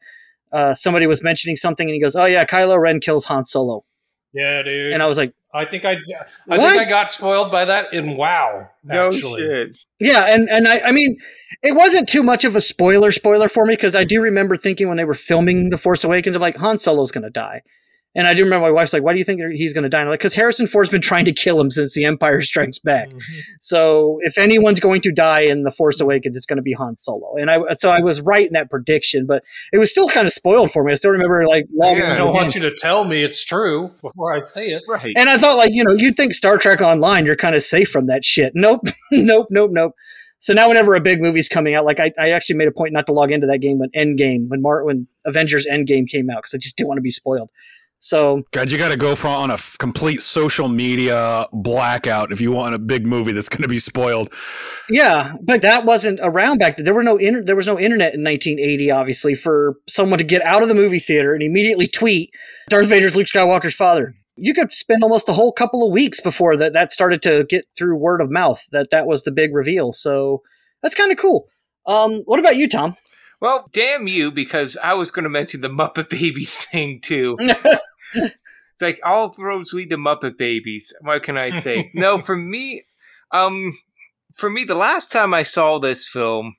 uh, somebody was mentioning something and he goes, Oh, yeah, Kylo Ren kills Han Solo. Yeah, dude. And I was like, I think I, I What? think I got spoiled by that in WoW. No shit. Yeah, and and I, I mean, it wasn't too much of a spoiler spoiler for me because I do remember thinking when they were filming The Force Awakens, I'm like, Han Solo's gonna die, and I do remember my wife's like, why do you think he's gonna die? And I'm like, because Harrison Ford's been trying to kill him since The Empire Strikes Back. Mhm. So if anyone's going to die in The Force Awakens, it's going to be Han Solo. And I so I was right in that prediction, but it was still kind of spoiled for me. I still remember like long Yeah. I don't want you to tell me it's true before I say it. Right. and I thought, like, you know, you'd think Star Trek Online, you're kind of safe from that shit. Nope, nope, nope, nope. So now, whenever a big movie's coming out, like I, I actually made a point not to log into that game when Endgame, when Mar- when Avengers Endgame came out, because I just didn't want to be spoiled. So God, you got to go for on a f- complete social media blackout if you want a big movie that's going to be spoiled. yeah, but that wasn't around back then. There were no inter- there was no internet in 1980, obviously, for someone to get out of the movie theater and immediately tweet Darth Vader's Luke Skywalker's father. You could spend almost a whole couple of weeks before that that started to get through word of mouth that that was the big reveal. So that's kind of cool. Um, what about you, Tom? Well, damn you, because I was going to mention the Muppet Babies thing too. It's like all roads lead to Muppet Babies. What can I say? no, for me, um, for me, the last time I saw this film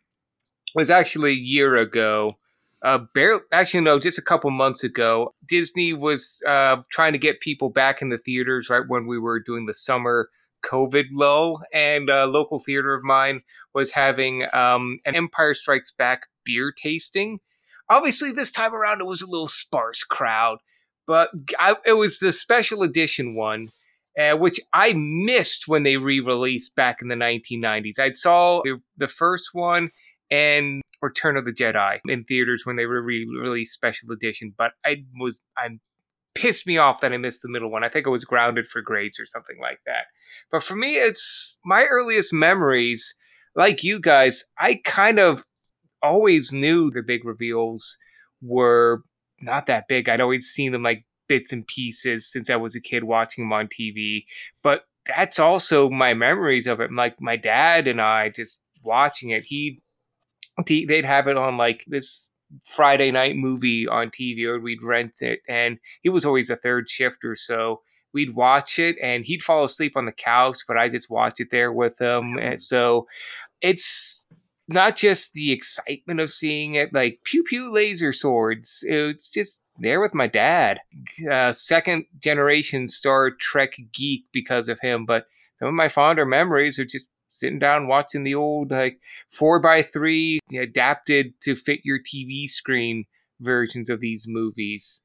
was actually a year ago. Uh, barely, actually, no, just a couple months ago. Disney was uh, trying to get people back in the theaters right when we were doing the summer COVID lull, and a local theater of mine was having um, an Empire Strikes Back beer tasting. Obviously, this time around it was a little sparse crowd, but I, it was the special edition one, uh, which I missed when they re-released back in the 1990s. I saw the, the first one and Return of the Jedi in theaters when they were re-released special edition, but I was I'm pissed me off that I missed the middle one. I think I was grounded for grades or something like that. But for me, it's my earliest memories. Like you guys, I kind of always knew the big reveals were not that big. I'd always seen them like bits and pieces since I was a kid watching them on TV. But that's also my memories of it. Like my dad and I just watching it. He they'd have it on like this Friday night movie on TV, or we'd rent it, and he was always a third shift or so. We'd watch it, and he'd fall asleep on the couch, but I just watch it there with him, and so it's not just the excitement of seeing it, like pew pew laser swords. It's just there with my dad, uh, second generation Star Trek geek because of him. But some of my fonder memories are just sitting down watching the old like four by three adapted to fit your TV screen versions of these movies.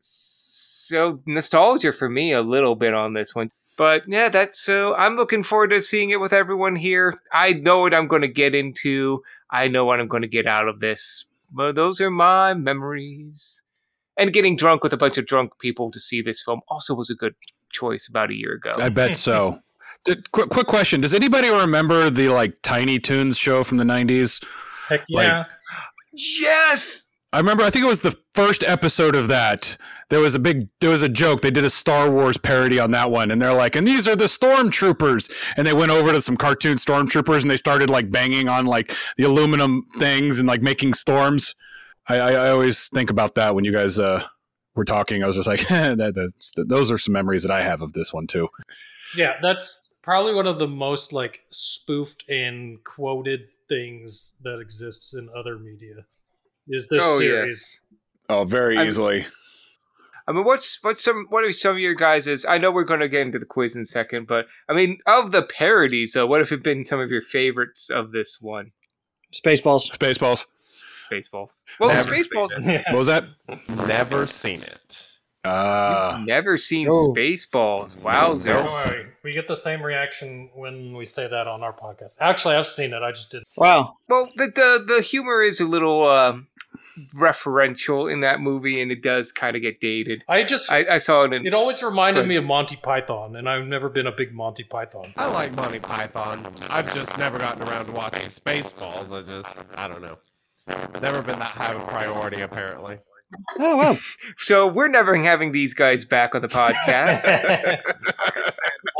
So nostalgia for me a little bit on this one. But yeah, that's so I'm looking forward to seeing it with everyone here. I know what I'm going to get into. I know what I'm going to get out of this. But those are my memories. And getting drunk with a bunch of drunk people to see this film also was a good choice about a year ago. I bet so. Did, quick, quick question: Does anybody remember the like Tiny Toons show from the '90s? Heck Like- yeah. yes. I remember. I think it was the first episode of that. There was a big. There was a joke. They did a Star Wars parody on that one, and they're like, "And these are the stormtroopers." And they went over to some cartoon stormtroopers, and they started like banging on like the aluminum things and like making storms. I, I, I always think about that when you guys uh, were talking. I was just like, that, that's, those are some memories that I have of this one too. Yeah, that's probably one of the most like spoofed and quoted things that exists in other media. Is this oh series? yes. Oh, very I'm- easily. I mean, what's what's some what are some of your guys' is? I know we're going to get into the quiz in a second, but I mean, of the parodies, though, what have been some of your favorites of this one? Spaceballs. Spaceballs. Spaceballs. Well, Never Spaceballs. seen. What was that? Never seen it. Uh, Never seen Oh. Spaceballs. Don't Wowzers. worry, we get the same reaction when we say that on our podcast. Actually, I've seen it. I just didn't. Wow. Well, the, the the humor is a little um referential in that movie, and it does kind of get dated. I just I, I saw it in. it always reminded Right. me of Monty Python, and I've never been a big Monty Python. I like Monty Python. I've just never gotten around to watching Spaceballs. I just, I don't know. Never been that high of a priority, apparently. Oh wow. So we're never having these guys back on the podcast.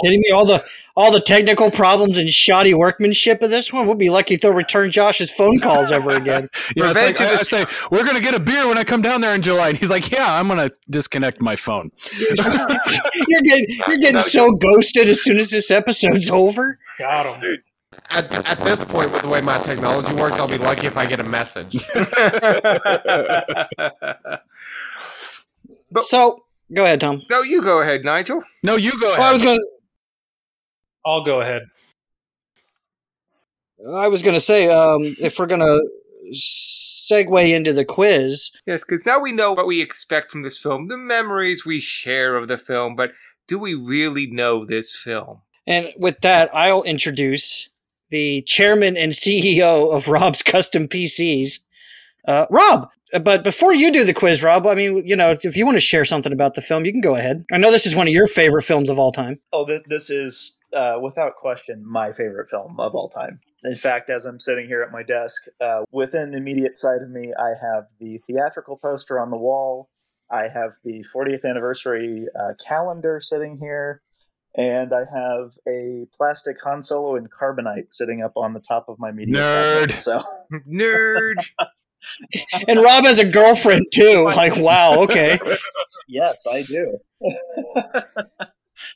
Kidding me? All the all the technical problems and shoddy workmanship of this one. We'll be lucky if they'll return Josh's phone calls ever again. Yeah, it's Revenge like, of I, the I say we're gonna get a beer when I come down there in July, and he's like, "Yeah, I'm gonna disconnect my phone." you're getting you're getting so ghosted as soon as this episode's over. Got him. At, at this point, with the way my technology works, I'll be lucky if I get a message. so go ahead, Tom. no, you go ahead, Nigel. No, you go ahead. Well, I was gonna I'll go ahead. I was gonna say um, if we're gonna segue into the quiz, Yes, because now we know what we expect from this film, the memories we share of the film, but do we really know this film? and with that, I'll introduce the chairman and CEO of Rob's Custom PCs, uh, Rob. But before you do the quiz, Rob, I mean, you know, if you want to share something about the film, you can go ahead. I know this is one of your favorite films of all time. Oh, this is uh, without question my favorite film of all time. In fact, as I'm sitting here at my desk, uh, within immediate side of me, I have the theatrical poster on the wall. I have the 40th anniversary uh, calendar sitting here, and I have a plastic Han Solo in carbonite sitting up on the top of my media. Nerd. cabinet. So, Nerd. And Rob has a girlfriend too. Like, wow, okay. yes, I do.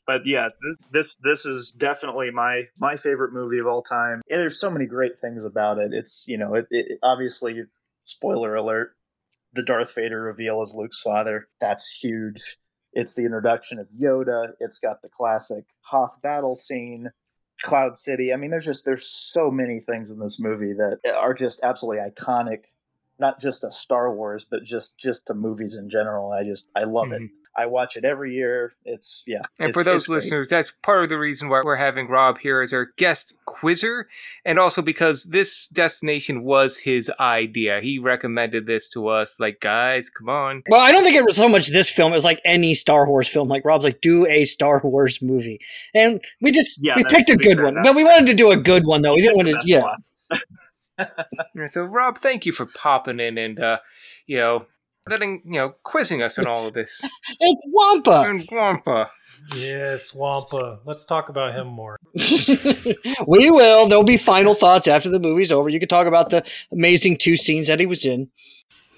but yeah, this this is definitely my my favorite movie of all time. And there's so many great things about it. It's you know, it, it obviously spoiler alert, the Darth Vader reveal as Luke's father. That's huge. It's the introduction of Yoda. It's got the classic Hoth battle scene. Cloud City. I mean, there's just there's so many things in this movie that are just absolutely iconic. Not just to Star Wars, but just just to movies in general. I just I love it. Mm-hmm. I watch it every year. It's yeah. And it's- for those it's great. listeners, that's part of the reason why we're having Rob here as our guest quizzer, and also because this destination was his idea. He recommended this to us, like, guys, come on. Well, I don't think it was so much this film. It was like any Star Wars film. Like Rob's like, do a Star Wars movie, and we just Yeah, we picked a good one. that's- But we wanted to do a good one though. We didn't want to. Yeah. Yeah, So, Rob, thank you for popping in and, uh, you know, letting, you know, quizzing us on all of this. it's Wampa. and Wampa. Yes, Wampa. Let's talk about him more. we will. There'll be final thoughts after the movie's over. You can talk about the amazing two scenes that he was in.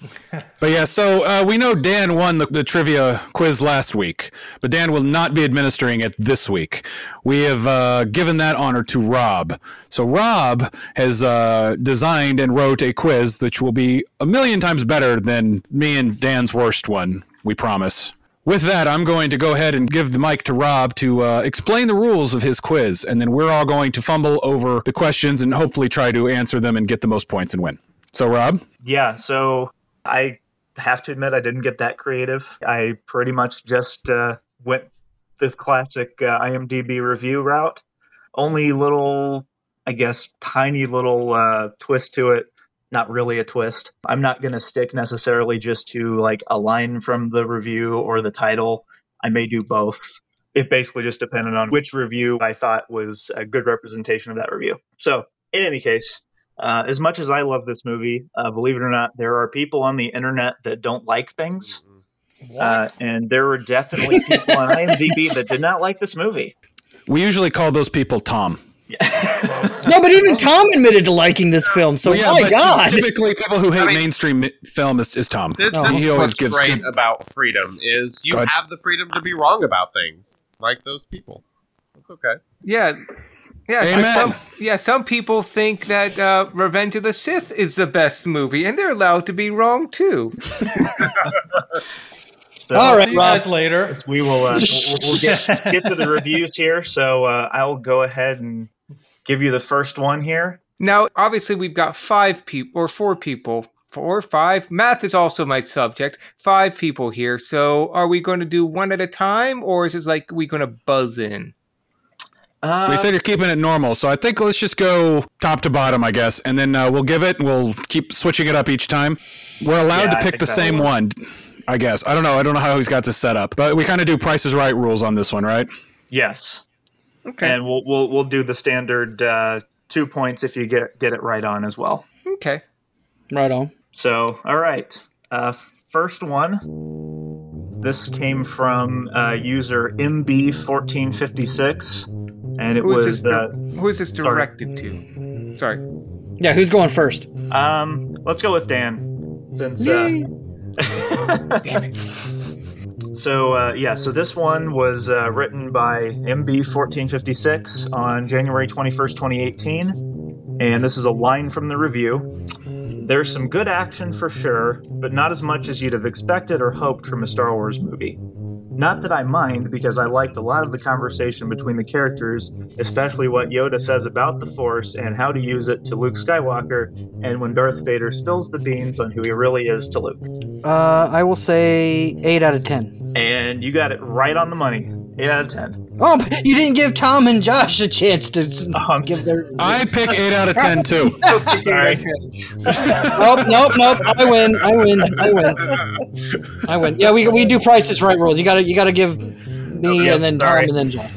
But yeah, so uh, we know Dan won the, the trivia quiz last week, but Dan will not be administering it this week. We have uh, given that honor to Rob. So Rob has uh, designed and wrote a quiz which will be a million times better than me and Dan's worst one, we promise. With that, I'm going to go ahead and give the mic to Rob to uh, explain the rules of his quiz, and then we're all going to fumble over the questions and hopefully try to answer them and get the most points and win. So, Rob? Yeah, so I have to admit I didn't get that creative. I pretty much just uh, went the classic uh, IMDb review route. Only little, I guess, tiny little uh, twist to it. Not really a twist. I'm not going to stick necessarily just to like a line from the review or the title. I may do both. It basically just depended on which review I thought was a good representation of that review. So, in any case, uh, as much as I love this movie, uh, believe it or not, there are people on the internet that don't like things. Uh, and there were definitely people on IMDb that did not like this movie. We usually call those people Tom. No, but even Tom admitted to liking this film. So Well, my God, Typically, people who hate I mean- mainstream mi- film is, is Tom. This, No. this He is always gives great good- about freedom is you have the freedom to be wrong about things, like those people. That's okay. Yeah. Yeah, Amen. Some, yeah, some people think that uh, Revenge of the Sith is the best movie, and they're allowed to be wrong too. So All right, See you Rob. guys later. we will uh, we'll, we'll get, get to the reviews here. So uh, I'll go ahead and give you the first one here. Now, obviously, we've got five people or four people. Four, five. Math is also my subject. Five people here. So, are we going to do one at a time, or is it like we're going to buzz in? Uh, We said you're keeping it normal, so I think let's just go top to bottom, I guess, and then uh, we'll give it. and We'll keep switching it up each time. We're allowed Yeah, to pick the same will one, I guess. I don't know. I don't know how he's got this set up, but we kind of do Prices Right rules on this one, right? yes. Okay. And we'll we'll we'll do the standard uh, two points if you get get it right on as well. Okay. Right on. So, all right. Uh, first one. This came from uh, user MB1456, and it Who is was this? uh, who is this directed to? Sorry. Yeah, who's going first? um. Let's go with Dan. Since uh, Damn it. So uh, yeah, so this one was uh, written by MB1456 on January 21st, 2018, and this is a line from the review. There's some good action for sure, but not as much as you'd have expected or hoped from a Star Wars movie. Not that I mind, because I liked a lot of the conversation between the characters, especially what Yoda says about the Force and how to use it to Luke Skywalker, and when Darth Vader spills the beans on who he really is to Luke. Uh, I will say eight out of ten. And you got it right on the money. 8 out of 10. Oh, but you didn't give Tom and Josh a chance to s- Um, give their. I pick eight out of ten too. Sorry. nope, nope, nope. I win. I win. I win. I win. Yeah, we we do prices right rules. You gotta you gotta give me Okay, and then Tom sorry. and then Josh.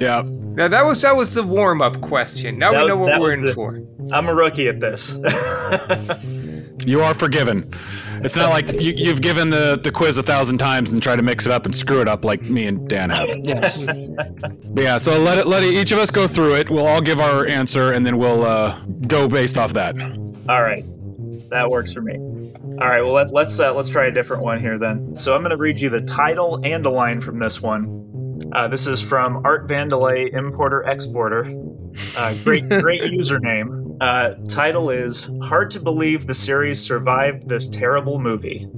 Yeah. Now that was that was the warm up question. Now That we know what that we're was in the- for. I'm a rookie at this. You are forgiven. It's not like you, you've given the, the quiz a thousand times and tried to mix it up and screw it up like me and Dan have. Yes. But yeah, so let it let each of us go through it. We'll all give our answer and then we'll uh, go based off that. All right, that works for me. All right, well let, let's uh, let's try a different one here then. So I'm going to read you the title and a line from this one. Uh, this is from Art Vandelay, importer exporter. Uh, great great username. Uh, title is Hard to believe the series survived this terrible movie.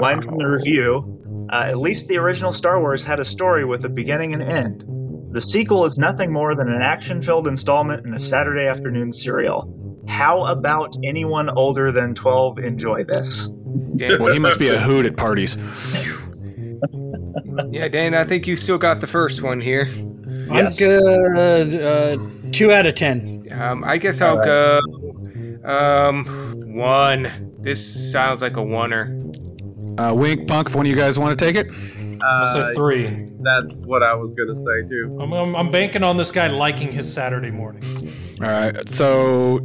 Line from the review. Uh, at least the original Star Wars had a story with a beginning and end. The sequel is nothing more than an action filled installment in a Saturday afternoon serial. How about anyone older than 12 enjoy this? Dan, Well, he must be a hoot at parties. yeah, Dan, I think you still got the first one here. I'm good. Uh, two out of ten. Um, I guess I'll go. Um, one. This sounds like a oneer. Uh, Wink, Punk, if one of you guys want to take it. I Uh, said three. that's what I was gonna say too. I'm, I'm, I'm banking on this guy liking his Saturday mornings. All right, so.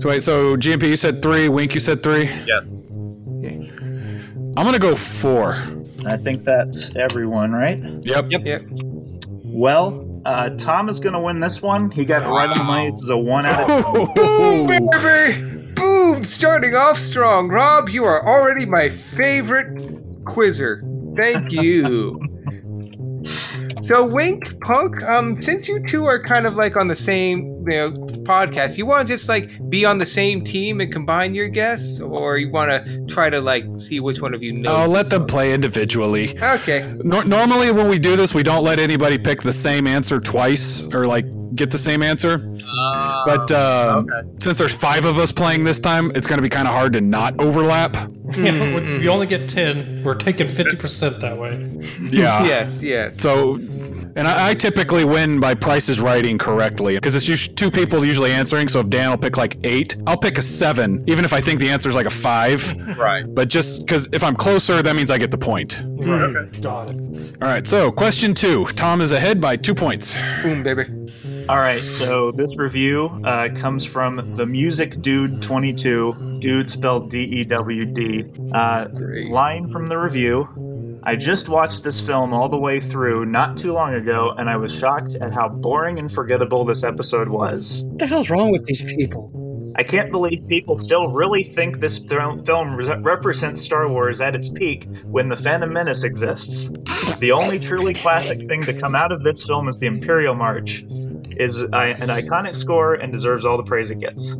So wait, so GNP, you said three. Wink, you said three. Yes. I'm gonna go four. I think that's everyone, right? Yep. Yep. Yep. Well, uh, Tom is going to win this one. He got it right on the money. It was a one out of Boom, baby! Boom! Starting off strong. Rob, you are already my favorite quizzer. Thank you. so, Wink, Punk, um, since you two are kind of like on the same, you know, podcast, you want to just like be on the same team and combine your guests, or you want to try to like see which one of you knows? I'll let them play individually. Okay. Nor- normally, when we do this, we don't let anybody pick the same answer twice or like get the same answer. but uh, since there's five of us playing this time, it's going to be kind of hard to not overlap. Yeah, but with- you only get 10. We're taking 50% that way. Yeah. Yes. Yes. So, and I, I typically win by prices writing correctly because it's us- two people usually answering. So if Dan will pick like eight, I'll pick a seven, even if I think the answer is like a five. Right. But just because if I'm closer, that means I get the point. Right. Got it. All right. So question two: Tom is ahead by two points. Boom, baby. All right, so this review uh, comes from the Music Dude 22, dude spelled D E W D. Uh, line from the review I just watched this film all the way through not too long ago, and I was shocked at how boring and forgettable this episode was. What the hell's wrong with these people? I can't believe people still really think this film re- represents Star Wars at its peak when The Phantom Menace exists. The only truly classic thing to come out of this film is the Imperial March. Is an iconic score and deserves all the praise it gets.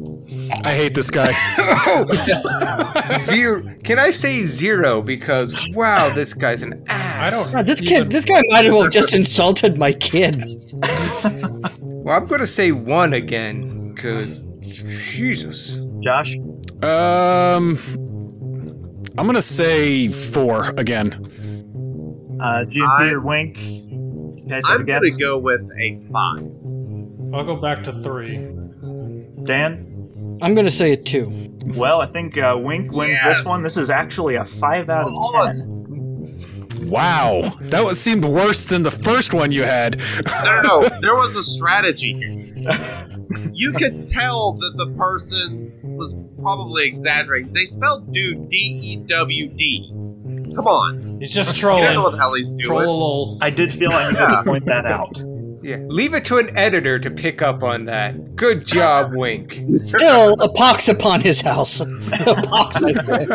I hate this guy. Zero. Can I say zero? Because wow, this guy's an ass. I don't. God, this kid, this guy might as well have just insulted my kid. Well, I'm gonna say one again, because Jesus. Josh, Um, I'm gonna say four again. uh, GNP or Wink, I'm gonna go with a five. I'll go back to three. Dan? I'm gonna say a two. Well, I think uh, Wink wins this one. This is actually a 5 out of Hold 10. Wow, that one seemed worse than the first one you had. No, no, no. There was a strategy here. You could tell that the person was probably exaggerating. They spelled dude D E W D. Come on. He's just You don't know trolling. what the hell he's doing. Troll. I did feel I needed to point that out. Yeah. Leave it to an editor to pick up on that. Good job, Wink. Still a pox upon his house. a pox, I say.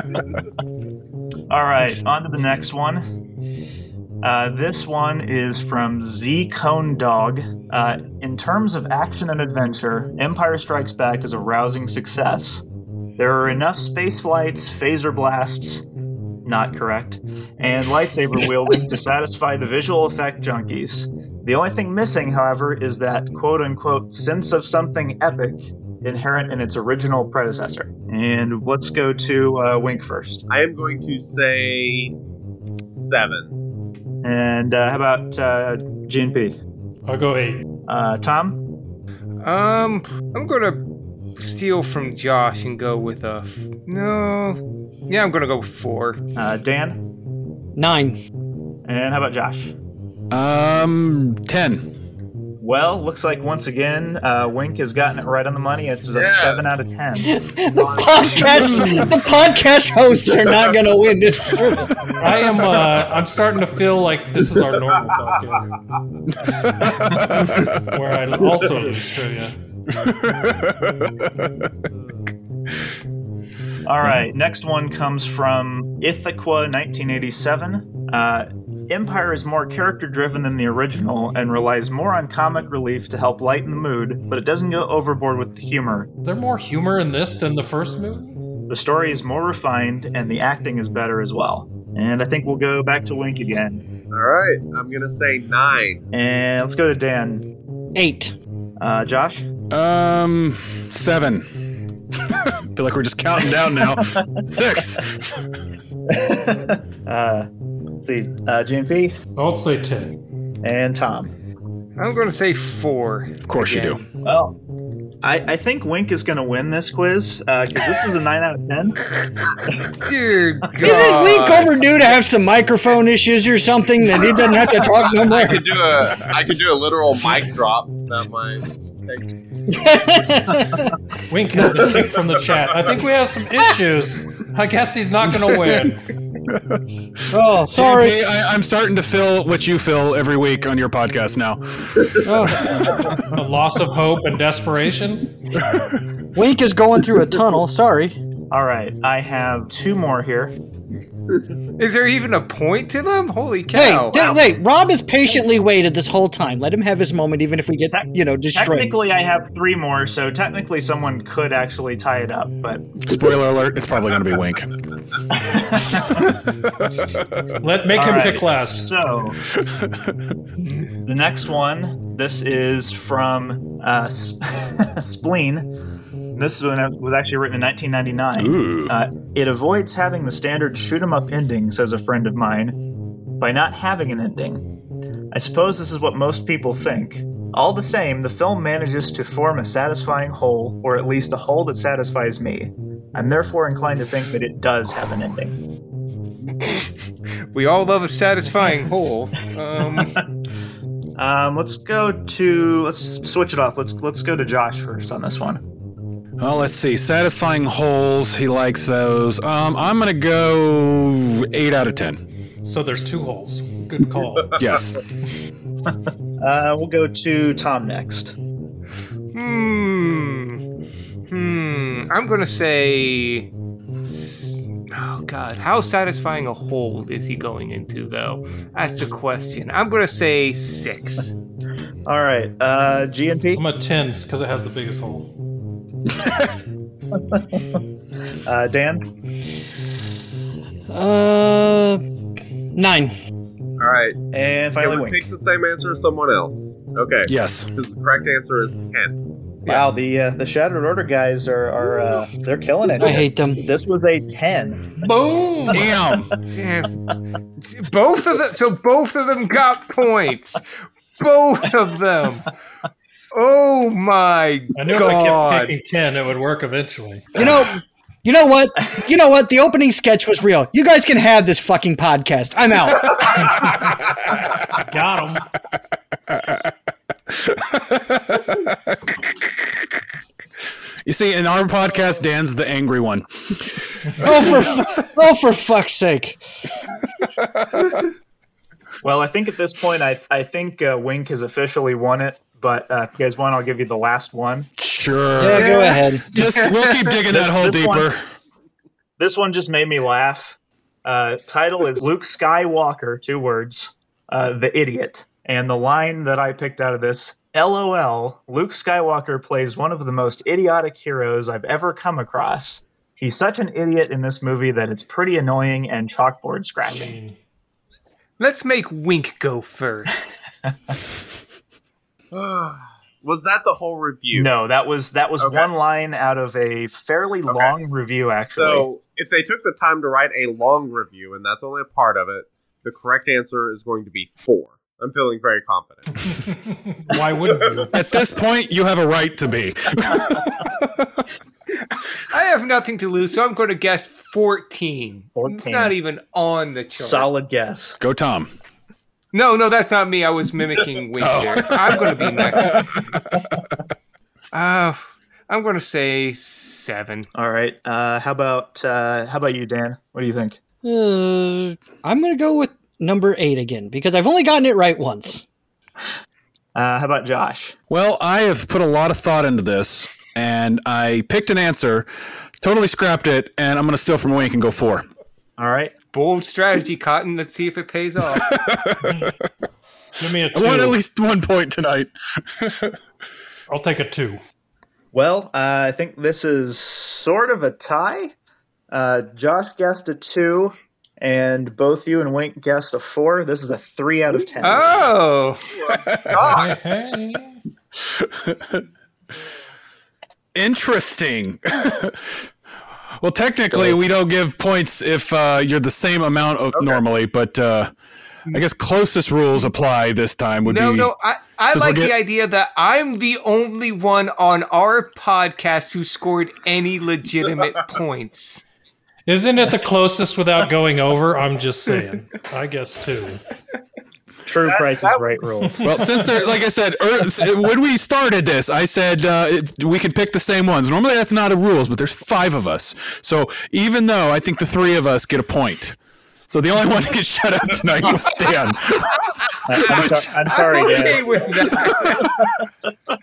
All right, on to the next one. Uh, this one is from Z Cone Dog. Uh, in terms of action and adventure, Empire Strikes Back is a rousing success. There are enough space flights, phaser blasts, not correct, and lightsaber wielding to satisfy the visual effect junkies. The only thing missing, however, is that quote unquote sense of something epic inherent in its original predecessor. And let's go to uh, Wink first. I am going to say seven. And uh, how about uh, GNP? I'll go eight. Uh, Tom? Um, I'm gonna steal from Josh and go with a f- no. Yeah, I'm gonna go with four. Uh, Dan? Nine. And how about Josh? Um, 10. Well, looks like once again, uh, Wink has gotten it right on the money. It's a Yes. 7 out of 10. The podcast, the podcast hosts are not gonna win this. I am. Uh, I'm starting to feel like this is our normal podcast, where I also lose trivia. All right, next one comes from Ithaca, 1987. Uh, Empire is more character driven than the original and relies more on comic relief to help lighten the mood, but it doesn't go overboard with the humor. Is there more humor in this than the first movie? The story is more refined and the acting is better as well. And I think we'll go back to Wink again. All right, I'm gonna say nine. And let's go to Dan. Eight. Uh, Josh? Um, 7. Feel like we're just counting down now. 6. uh, let's see, uh, GNP I'll say ten. and Tom. I'm gonna say four. Of course you do. Well, I, I think Wink is going to win this quiz because this is a 9 out of 10. Dear God. Isn't Wink overdue to have some microphone issues or something that he doesn't have to talk no more? I could do a I could do a literal mic drop. That might Wink has been kicked from the chat. I think we have some issues. I guess he's not going to win. Oh, sorry. JP, I, I'm starting to feel what you feel every week on your podcast now. Oh, A loss of hope and desperation. Wink is going through a tunnel. Sorry. All right, I have two more here. Is there even a point to them? Holy Hey, cow! th- wait. Rob has patiently waited this whole time. Let him have his moment, even if we get, you know, destroyed. Technically, I have three more, so technically someone could actually tie it up, but Spoiler alert, it's probably going to be Wink. Let make All him right. pick last. So, the next one, this is from uh, S- Spleen. This one was actually written in 1999. Uh, it avoids having the standard shoot 'em up ending, says a friend of mine, by not having an ending. I suppose this is what most people think. All the same, the film manages to form a satisfying whole, or at least a whole that satisfies me. I'm therefore inclined to think that it does have an ending. we all love a satisfying hole. Um, Um, let's go to let's switch it off. Let's let's go to Josh first on this one. Well, let's see. Satisfying holes. He likes those. Um, I'm going to go 8 out of 10. So there's two holes. Good call. Yes. Uh, we'll go to Tom next. hmm. Hmm. I'm gonna say. Oh God! How satisfying a hole is he going into, though? That's the question. I'm gonna say six. All right, uh, GNP, I'm a tens because it has the biggest hole. uh, Dan, Uh, nine. All right. and Can finally we Wink. pick the same answer as someone else? Okay. Yes. Because the correct answer is ten. Wow, the uh, the Shattered Order guys are are uh, they're killing it. I hate them. This was a ten. Boom! Damn. Damn. Both of them. So both of them got points. Both of them. Oh my god! I knew if. I kept picking 10, it would work eventually. You know, you know what? You know what? The opening sketch was real. You guys can have this fucking podcast. I'm out. I got him. You see, in our podcast, Dan's the angry one. Oh, for fu- oh, for fuck's sake! Well, I think at this point, I I think uh, Wink has officially won it. But uh, if you guys want, I'll give you the last one. Sure. Yeah, go ahead. Just we'll keep digging that hole This one- deeper. This one just made me laugh. Uh, title is Luke Skywalker, two words, uh, the idiot. And the line that I picked out of this LOL, Luke Skywalker plays one of the most idiotic heroes I've ever come across. He's such an idiot in this movie that it's pretty annoying and chalkboard scratching. Let's make Wink go first. Was that the whole review? No, that was that was Okay. one line out of a fairly long review, actually. So if they took the time to write a long review, and that's only a part of it, the correct answer is going to be four. I'm feeling very confident. why wouldn't you? At this point, you have a right to be. I have nothing to lose, so I'm going to guess 14. It's not even on the chart. Solid guess. Go, Tom. No, no, that's not me. I was mimicking Wink Oh. there. I'm going to be next. Uh, I'm going to say seven. All right. Uh, how about uh, how about you, Dan? What do you think? Uh, I'm gonna go with number eight again because I've only gotten it right once. Uh, how about Josh? Well, I have put a lot of thought into this, and I picked an answer, totally scrapped it, and I'm going to steal from Wink and go four. All right. Bold strategy, Cotton. Let's see if it pays off. Give me a I want at least one point tonight. I'll take a two. Well, uh, I think this is sort of a tie. Uh, Josh guessed a two, and both you and Wink guessed a four. This is a three out of ten. oh, Hey, Interesting. Well, technically, we don't give points if uh, you're the same amount of normally, but uh, I guess closest rules apply this time. Would no, be no. no, I, I Since we're like the idea that I'm the only one on our podcast who scored any legitimate points. Isn't it the closest without going over? I'm just saying. I guess two. True Price is Right rules. Well, since there, like I said, er, when we started this, I said uh, it's, we could pick the same ones. Normally, that's not a rules, but there's five of us. So even though I think the three of us get a point, so the only one to get shut out tonight was Dan. I'm, so- I'm sorry, I'm okay Dan. with that.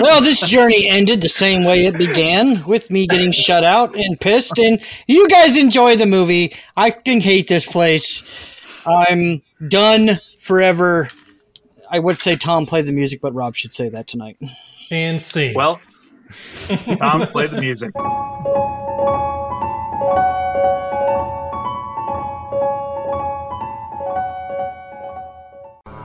Well, this journey ended the same way it began, with me getting shut out and pissed. And you guys enjoy the movie. I can hate this place. I'm done forever. I would say Tom played the music, but Rob should say that tonight. And see. Well, Tom, play the music.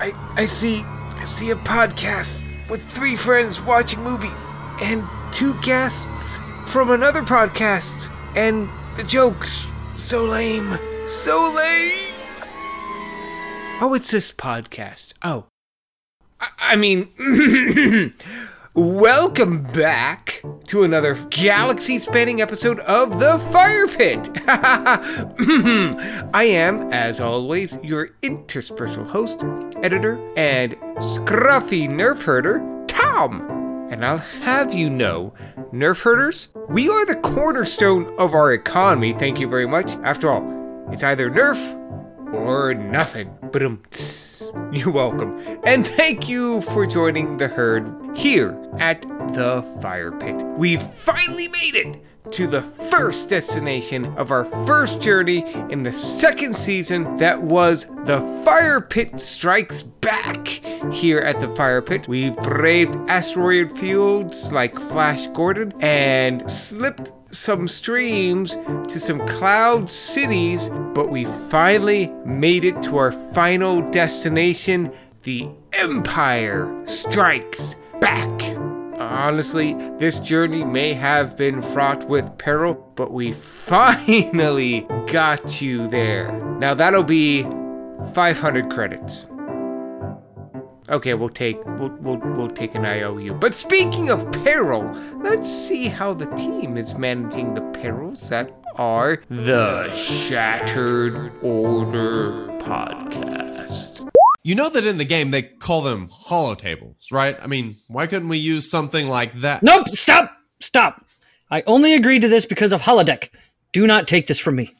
I, I see I see a podcast with three friends watching movies and two guests from another podcast and the jokes so lame so lame oh it's this podcast oh i, mean welcome back to another galaxy spanning episode of the fire pit I am, as always, your interspersal host, editor, and scruffy nerf herder, Tom. And I'll have you know, nerf herders, we are the cornerstone of our economy, thank you very much. After all, it's either nerf or nothing. You're welcome. And thank you for joining the herd here at the fire pit. We've finally made it to the first destination of our first journey in the second season that was the Fire Pit Strikes Back. Here at the Fire Pit, We've braved asteroid fields like Flash Gordon and slipped some streams to some cloud cities, but we finally made it to our final destination the Empire Strikes Back. Honestly, this journey may have been fraught with peril, but we finally got you there. Now that'll be 500 credits. Okay, we'll take we'll, we'll we'll take an IOU. But speaking of peril, let's see how the team is managing the perils that are the Shattered Order podcast. You know that in the game they call them holotables, right? I mean, why couldn't we use something like that? Nope, stop, stop. I only agreed to this because of holodeck. Do not take this from me.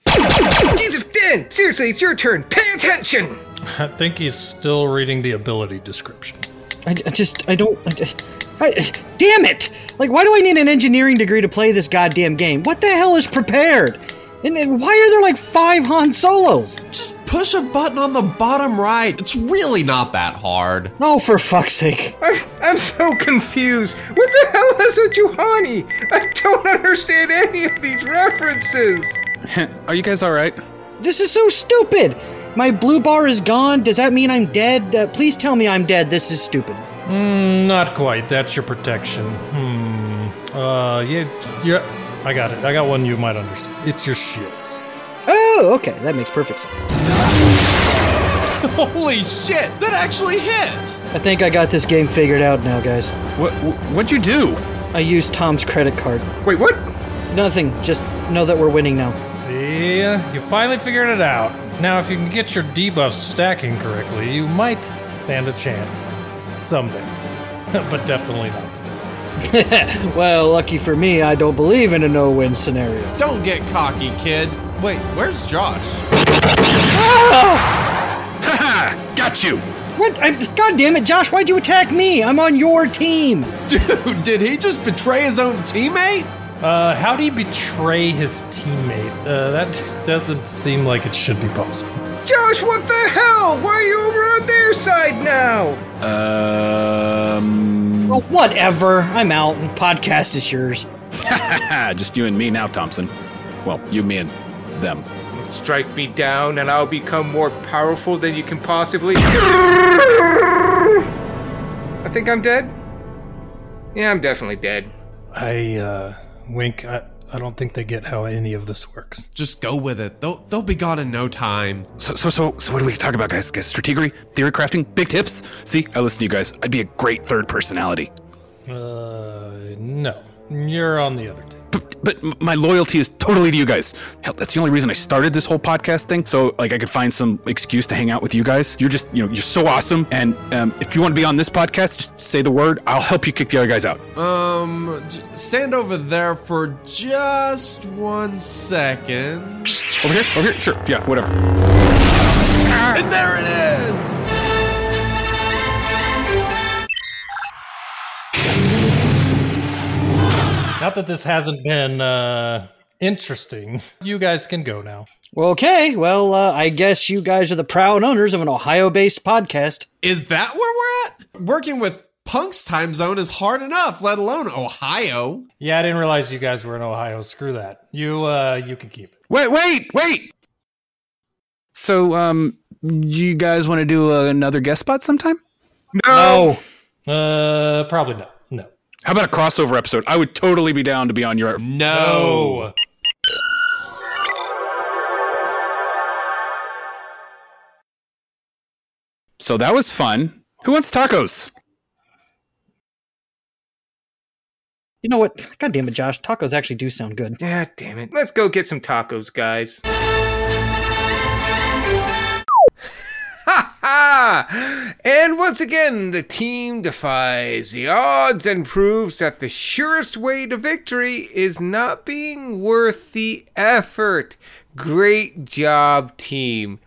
Jesus, Dan! Seriously, it's your turn. Pay attention. I think he's still reading the ability description. I, I just, I don't. I, I, damn it! Like, why do I need an engineering degree to play this goddamn game? What the hell is prepared? And, and why are there like five Han Solos? Just push a button on the bottom right. It's really not that hard. Oh, for fuck's sake. I'm, I'm so confused. What the hell is a Juhani? I don't understand any of these references. Are you guys all right? This is so stupid. My blue bar is gone. Does that mean I'm dead? Uh, please tell me I'm dead. This is stupid. Mm, not quite. That's your protection. Hmm. Uh, yeah, yeah. I got it. I got one you might understand. It's your shields. Oh, okay. That makes perfect sense. Holy shit! That actually hit! I think I got this game figured out now, guys. What what'd you do? I used Tom's credit card. Wait, what? Nothing. Just know that we're winning now. See, you finally figured it out. Now, if you can get your debuffs stacking correctly, you might stand a chance someday, but definitely not. well, lucky for me, I don't believe in a no-win scenario. Don't get cocky, kid. Wait, where's Josh? Ah! Haha! Got you! What? I, God damn it, Josh! Why'd you attack me? I'm on your team. Dude, did he just betray his own teammate? Uh, how do you betray his teammate? Uh, that doesn't seem like it should be possible. Josh, what the hell? Why are you over on their side now? Um. Well, whatever. I'm out. and Podcast is yours. just you and me now, Thompson. Well, you, me, and them. Strike me down, and I'll become more powerful than you can possibly. I think I'm dead. Yeah, I'm definitely dead. I, uh, Wink, I, I don't think they get how any of this works. Just go with it. They'll they'll be gone in no time. So, so, so, so, what do we talk about, guys? Guys, strategery, theory crafting, big tips. See, I listen to you guys. I'd be a great third personality. Uh, no. You're on the other team. But, but my loyalty is totally to you guys. Hell, that's the only reason I started this whole podcast thing. So, like, I could find some excuse to hang out with you guys. You're just, you know, you're so awesome. And um, if you want to be on this podcast, just say the word. I'll help you kick the other guys out. Um, stand over there for just one second. Over here, over here. Sure, yeah, whatever. And there it is. Not that this hasn't been, uh, interesting. You guys can go now. Well, okay. Well, uh, I guess you guys are the proud owners of an Ohio-based podcast. Is that where we're at? Working with Punk's time zone is hard enough, let alone Ohio. Yeah, I didn't realize you guys were in Ohio. Screw that. You, uh, you can keep it. Wait, wait, wait. So, um, you guys want to do uh, another guest spot sometime? No. Uh, probably not. No. How about a crossover episode? I would totally be down to be on your. No. So that was fun. Who wants tacos? You know what? God damn it, Josh. Tacos actually do sound good. Yeah, damn it. Let's go get some tacos, guys. And once again, the team defies the odds and proves that the surest way to victory is not being worth the effort. Great job, team.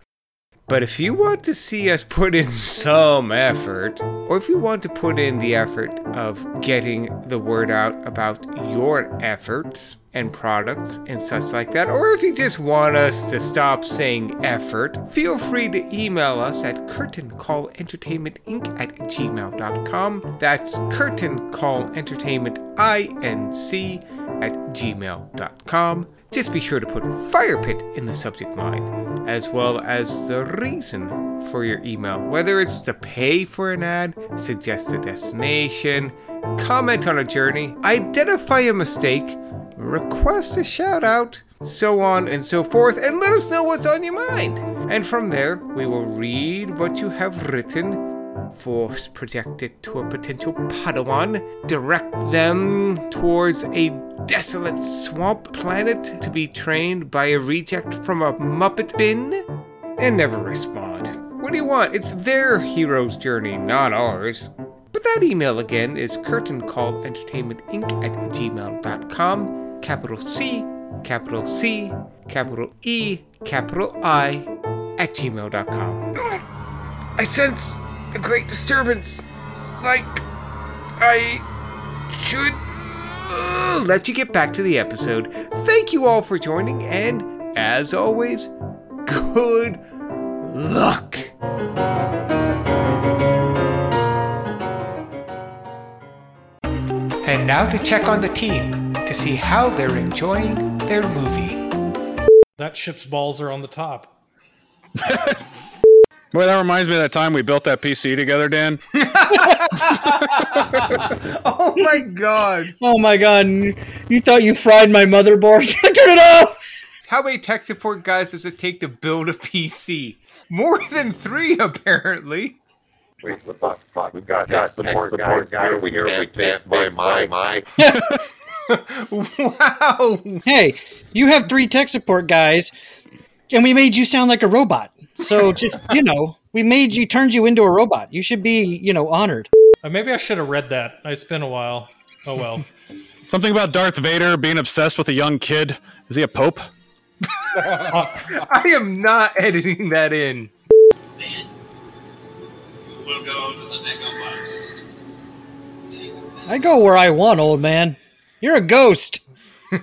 But if you want to see us put in some effort, or if you want to put in the effort of getting the word out about your efforts and products and such like that, or if you just want us to stop saying effort, feel free to email us at curtaincallentertainmentinc at gmail.com. That's curtaincallentertainmentinc at gmail.com. Just be sure to put Fire Pit in the subject line, as well as the reason for your email, whether it's to pay for an ad, suggest a destination, comment on a journey, identify a mistake, request a shout out, so on and so forth, and let us know what's on your mind. And from there, we will read what you have written force project it to a potential Padawan, direct them towards a desolate swamp planet to be trained by a reject from a Muppet bin, and never respond. What do you want? It's their hero's journey, not ours. But that email again is curtaincallentertainmentinc at gmail.com, capital C, capital C, capital E, capital I, at gmail.com. I sense a great disturbance. Like, I should uh, let you get back to the episode. Thank you all for joining, and as always, good luck. And now to check on the team to see how they're enjoying their movie. That ship's balls are on the top. Boy, that reminds me of that time we built that PC together, Dan. Oh my god. Oh my god! You thought you fried my motherboard? Turn it off. How many tech support guys does it take to build a PC? More than three, apparently. Wait, what the fuck? We've got, got support, support guys, over here. We can't fix my, my. Wow. Hey, you have three tech support guys, and we made you sound like a robot. So just you know, we made you turned you into a robot. You should be you know honored. Uh, maybe I should have read that. It's been a while. Oh well. Something about Darth Vader being obsessed with a young kid. Is he a pope? I am not editing that in. We'll go to the Negomar system. I go where I want, old man. You're a ghost.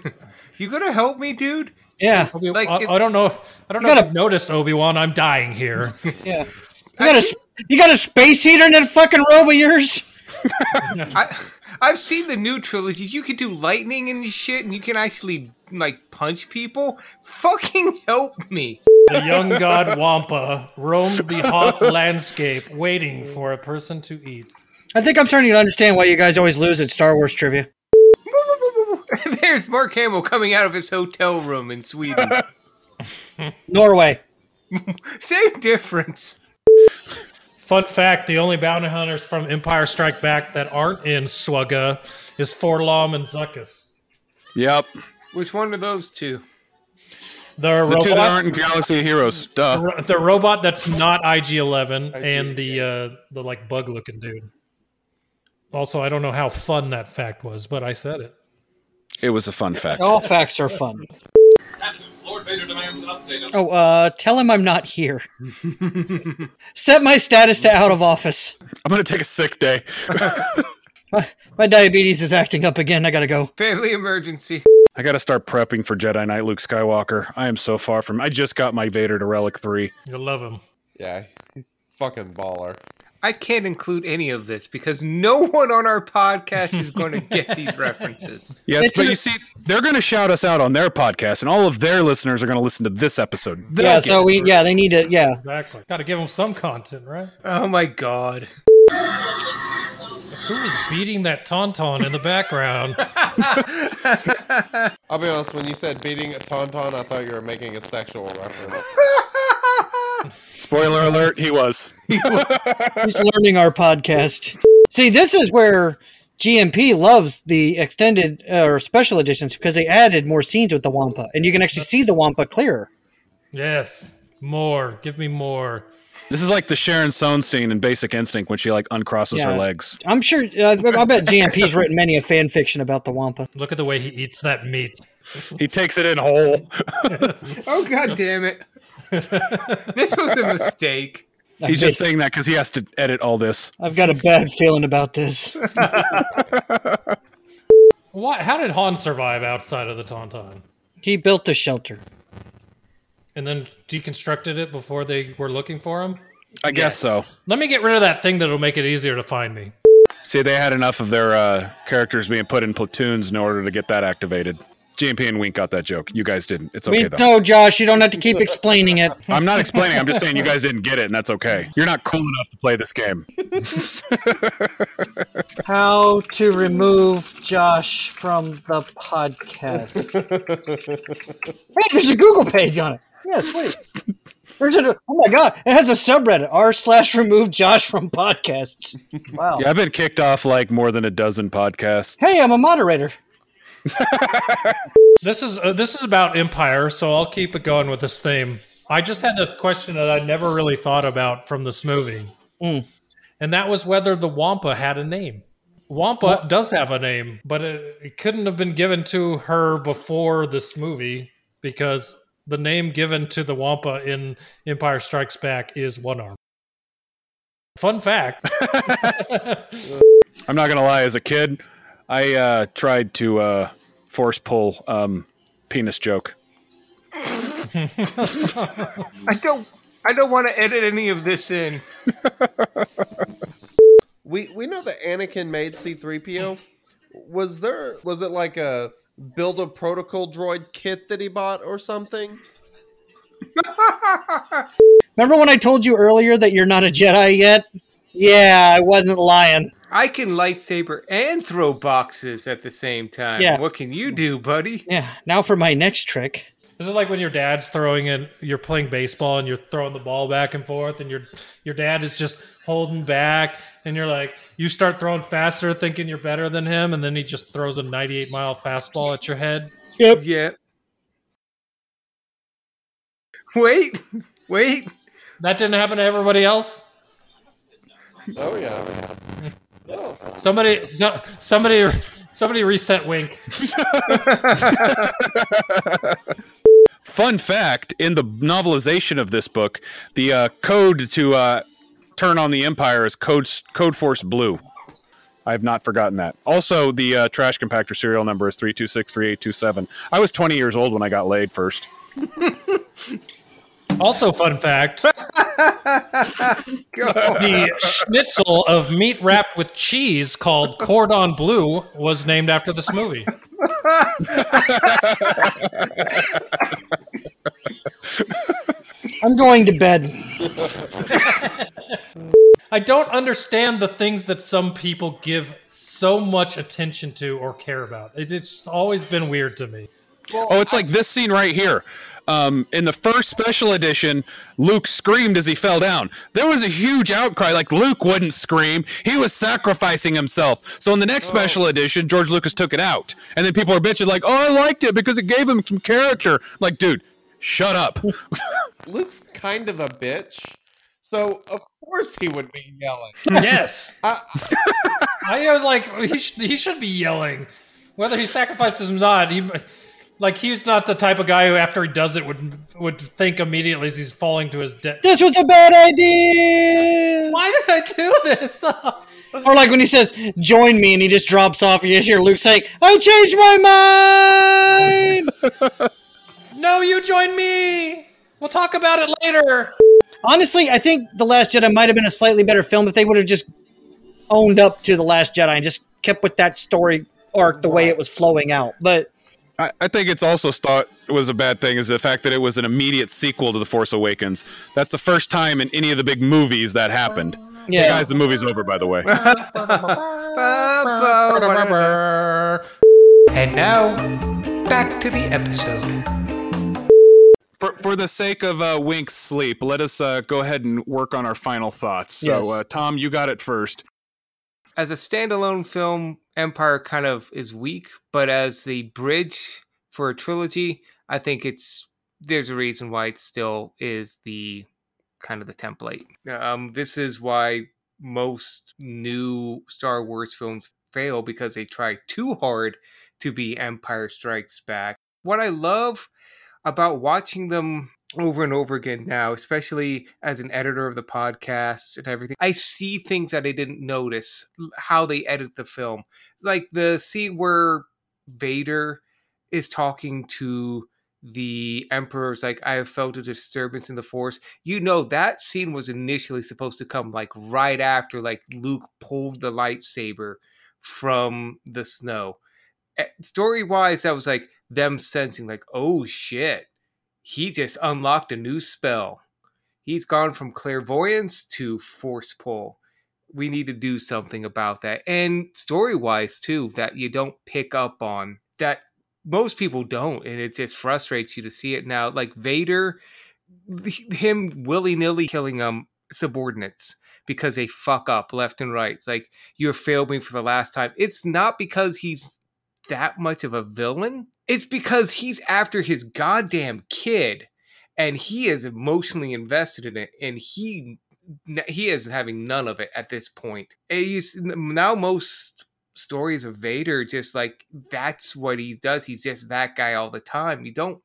You gonna help me, dude? Yeah, Obi- Like I, it- I don't know. I don't You know gotta- if you've noticed, Obi Wan. I'm dying here. yeah. You got a s- you got a space heater in that fucking robe of yours. I, I've seen the new trilogy. You can do lightning and shit, and you can actually like punch people. Fucking help me. the young god Wampa roamed the hot landscape, waiting for a person to eat. I think I'm starting to understand why you guys always lose at Star Wars trivia. There's Mark Hamill coming out of his hotel room in Sweden. Norway. Same difference. Fun fact: the only bounty hunters from Empire Strike Back that aren't in Swugga is 4-LOM and Zuckuss. Yep. Which one of those two? The, The two that robot, aren't in Galaxy of Heroes. the, Duh. ro- the robot that's not IG-11, and the uh, the like bug-looking dude. Also, I don't know how fun that fact was, but I said it. It was a fun fact. All facts are fun. Captain, Lord Vader demands an update Oh, uh, tell him I'm not here. Set my status to out of office. I'm gonna take a sick day. My diabetes is acting up again. I gotta go. Family emergency. I gotta start prepping for Jedi Knight Luke Skywalker. I am so far from. I just got my Vader to Relic Three. You'll love him. Yeah, he's fucking baller. I can't include any of this because no one on our podcast is going to get these references. Yes, but you see, they're gonna shout us out on their podcast, and all of their listeners are gonna listen to this episode. They'll yeah, so we yeah they need to yeah. Exactly. Got to give them some content, right? Oh my god. Who is beating that tauntaun in the background? I'll be honest, when you said beating a tauntaun, I thought you were making a sexual reference. Spoiler alert: He was. He's learning our podcast. See, this is where GNP loves the extended uh, or special editions because they added more scenes with the Wampa, and you can actually see the Wampa clearer. yes, more. Give me more. This is like the Sharon Stone scene in Basic Instinct when she like uncrosses her legs. I'm sure. Uh, I bet GNP's written many a fan fiction about the Wampa. Look at the way he eats that meat. He takes it in whole. Oh god damn it. this was a mistake. He's just saying that because he has to edit all this. I've got a bad feeling about this. What? How did Han survive outside of the tauntaun? He built a shelter. And then deconstructed it before they were looking for him? I guess so. Let me get rid of that thing that'll make it easier to find me. See, they had enough of their uh, characters being put in platoons in order to get that activated. GNP and Wink got that joke. You guys didn't. It's okay We, though. no, Josh, you don't have to keep explaining it. I'm not explaining. I'm just saying you guys didn't get it, and that's okay. You're not cool enough to play this game. How to remove Josh from the podcast. hey, there's a Google page on it. Yeah, sweet. There's a, oh my god, it has a subreddit r slash remove Josh from podcasts. Wow. Yeah, I've been kicked off like more than a dozen podcasts. Hey, I'm a moderator. This is uh, this is about Empire, so I'll keep it going with this theme. I just had a question that I never really thought about from this movie, Mm. and that was whether the Wampa had a name. Wampa does have a name, but it, it couldn't have been given to her before this movie because the name given to the Wampa in Empire Strikes Back is One Arm. Fun fact. I'm not gonna lie. As a kid, I uh, tried to uh, force pull um, penis joke. I don't. I don't want to edit any of this in. We we know that Anakin made C3PO. Was there was it like a build a protocol droid kit that he bought or something? Remember when I told you earlier that you're not a Jedi yet? Yeah, I wasn't lying. I can lightsaber and throw boxes at the same time. Yeah. What can you do, buddy? Yeah, now for my next trick. Is it like when your dad's throwing in, you're playing baseball and you're throwing the ball back and forth, and your your dad is just holding back, and you're like, you start throwing faster, thinking you're better than him, and then he just throws a 98 mile fastball at your head. Yep. Yeah. Wait. Wait. That didn't happen to everybody else. Oh yeah. Somebody, so, somebody, somebody reset Wink. Fun fact: in the novelization of this book, the uh, code to uh, turn on the Empire is code Code Force Blue. I have not forgotten that. Also, the uh, trash compactor serial number is three two six three eight two seven. I was 20 years old when I got laid first. Also, fun fact: the schnitzel of meat wrapped with cheese called cordon bleu was named after this movie. I'm going to bed. I don't understand the things that some people give so much attention to or care about. It, it's just always been weird to me. oh, it's like this scene right here. Um, in the first special edition, Luke screamed as he fell down. There was a huge outcry, like Luke wouldn't scream; he was sacrificing himself. So in the next special edition, George Lucas took it out, and then people are bitching like, "Oh, I liked it because it gave him some character." like, dude, shut up. Luke's kind of a bitch, so of course he would be yelling. Yes, I, I was like, he, sh- he should be yelling, whether he sacrifices or not. He, like, he's not the type of guy who, after he does it, would would think immediately as he's falling to his death. This was a bad idea. Why did I do this? Or like when he says, "Join me," and he just drops off. You just hear Luke saying, "I changed my mind." no, you join me. We'll talk about it later. Honestly, I think The Last Jedi might have been a slightly better film if they would have just owned up to The Last Jedi and just kept with that story arc the way it was flowing out. But I, I think it's also thought was a bad thing is the fact that it was an immediate sequel to The Force Awakens. That's the first time in any of the big movies that happened. Yeah. Guys, the movie's over, by the way. And now, back to the episode. For, for the sake of uh, Wink's sleep, let us uh, go ahead and work on our final thoughts. So, Yes. uh, Tom, you got it first. As a standalone film, Empire kind of is weak, but as the bridge for a trilogy, I think it's there's a reason why it still is the kind of the template. Um, this is why most new Star Wars films fail because they try too hard to be Empire Strikes Back. What I love about watching them over and over again now, especially as an editor of the podcast and everything, I see things that I didn't notice how they edit the film. Like the scene where Vader is talking to the Emperor's like, I have felt a disturbance in the Force. You know, that scene was initially supposed to come like right after like Luke pulled the lightsaber from the snow. Eh, Story wise, that was like them sensing, like, oh shit, he just unlocked a new spell. He's gone from clairvoyance to force pull. We need to do something about that. And story wise, too, that you don't pick up on that most people don't. And it just frustrates you to see it now. Like Vader him willy nilly killing um subordinates because they fuck up left and right. It's like you failed me for the last time. It's not because he's that much of a villain. It's because he's after his goddamn kid, and he is emotionally invested in it, and he he is having none of it at this point. He's now most stories of Vader just like that's what he does. He's just that guy all the time. You don't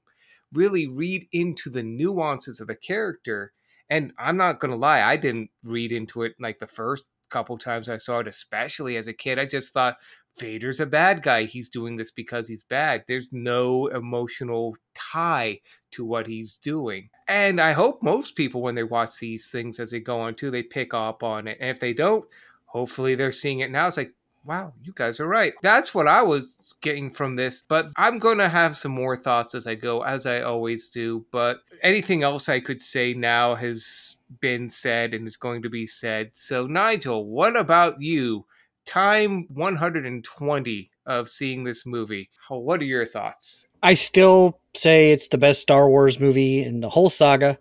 really read into the nuances of the character. And I'm not gonna lie, I didn't read into it like the first couple times I saw it, especially as a kid. I just thought Vader's a bad guy. He's doing this because he's bad. There's no emotional tie to what he's doing. And I hope most people, when they watch these things as they go on too, they pick up on it. And if they don't, hopefully they're seeing it now. It's like, wow, you guys are right. That's what I was getting from this. But I'm going to have some more thoughts as I go, as I always do. But anything else I could say now has been said and is going to be said. So, Nigel, what about you? Time 120 of seeing this movie. What are your thoughts? I still say it's the best Star Wars movie in the whole saga.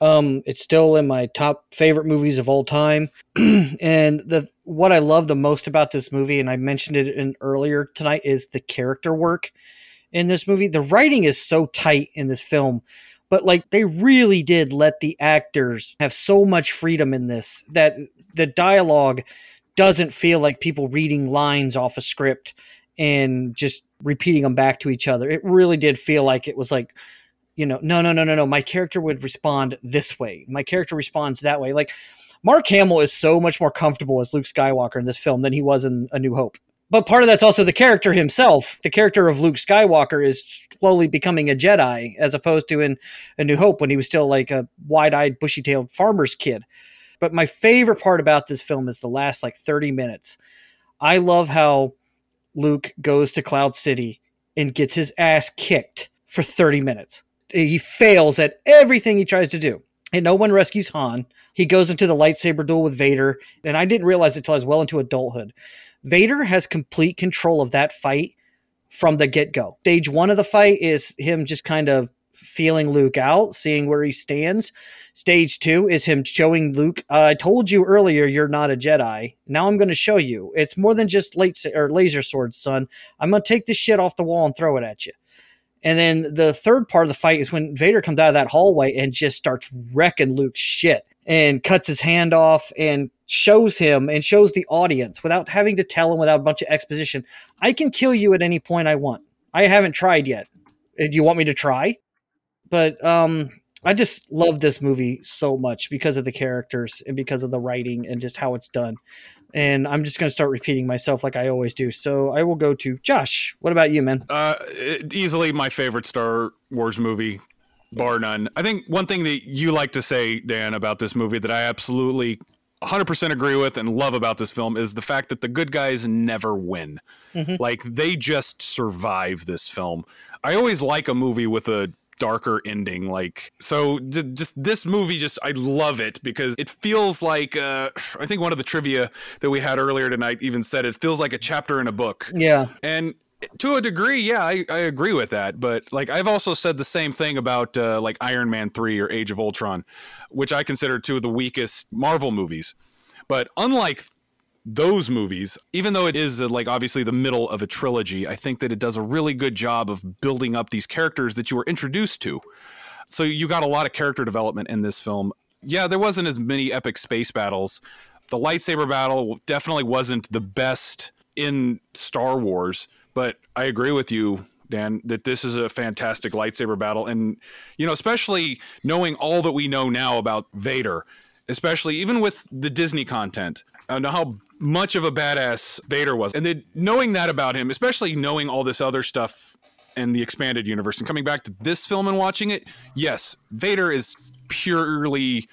Um, it's still in my top favorite movies of all time. and the what I love the most about this movie, and I mentioned it in earlier tonight, is the character work in this movie. The writing is so tight in this film, but like they really did let the actors have so much freedom in this that the dialogue doesn't feel like people reading lines off a script and just repeating them back to each other. It really did feel like it was like, you know, no, no, no, no, no. My character would respond this way. My character responds that way. Like Mark Hamill is so much more comfortable as Luke Skywalker in this film than he was in A New Hope. But part of that's also the character himself. The character of Luke Skywalker is slowly becoming a Jedi, as opposed to in A New Hope when he was still like a wide-eyed, bushy-tailed farmer's kid. But my favorite part about this film is the last like 30 minutes. I love how Luke goes to Cloud City and gets his ass kicked for 30 minutes. He fails at everything he tries to do. And no one rescues Han. He goes into the lightsaber duel with Vader. And I didn't realize it until I was well into adulthood. Vader has complete control of that fight from the get go. Stage one of the fight is him just kind of feeling Luke out, seeing where he stands. Stage two is him showing Luke, uh, I told you earlier you're not a Jedi. Now I'm going to show you. It's more than just late or laser swords, son. I'm going to take this shit off the wall and throw it at you. And then the third part of the fight is when Vader comes out of that hallway and just starts wrecking Luke's shit and cuts his hand off and shows him and shows the audience without having to tell him without a bunch of exposition. I can kill you at any point I want. I haven't tried yet. Do you want me to try? But um I just love this movie so much because of the characters and because of the writing and just how it's done. And I'm just going to start repeating myself like I always do. So I will go to Josh. What about you, man? Uh, easily my favorite Star Wars movie, bar none. I think one thing that you like to say, Dan, about this movie that I absolutely 100% agree with and love about this film is the fact that the good guys never win. Mm-hmm. Like they just survive this film. I always like a movie with a darker ending like so d- just this movie just i love it because it feels like uh i think one of the trivia that we had earlier tonight even said it feels like a chapter in a book. Yeah. And to a degree yeah i, I agree with that but like i've also said the same thing about uh, like iron man 3 or age of ultron which i consider two of the weakest marvel movies. But unlike those movies, even though it is uh, like obviously the middle of a trilogy, I think that it does a really good job of building up these characters that you were introduced to. So you got a lot of character development in this film. Yeah, there wasn't as many epic space battles. The lightsaber battle definitely wasn't the best in Star Wars, but I agree with you Dan, that this is a fantastic lightsaber battle. And, you know, especially knowing all that we know now about Vader, especially even with the Disney content, I know how much of a badass Vader was. And then knowing that about him, especially knowing all this other stuff in the expanded universe and coming back to this film and watching it, yes, Vader is purely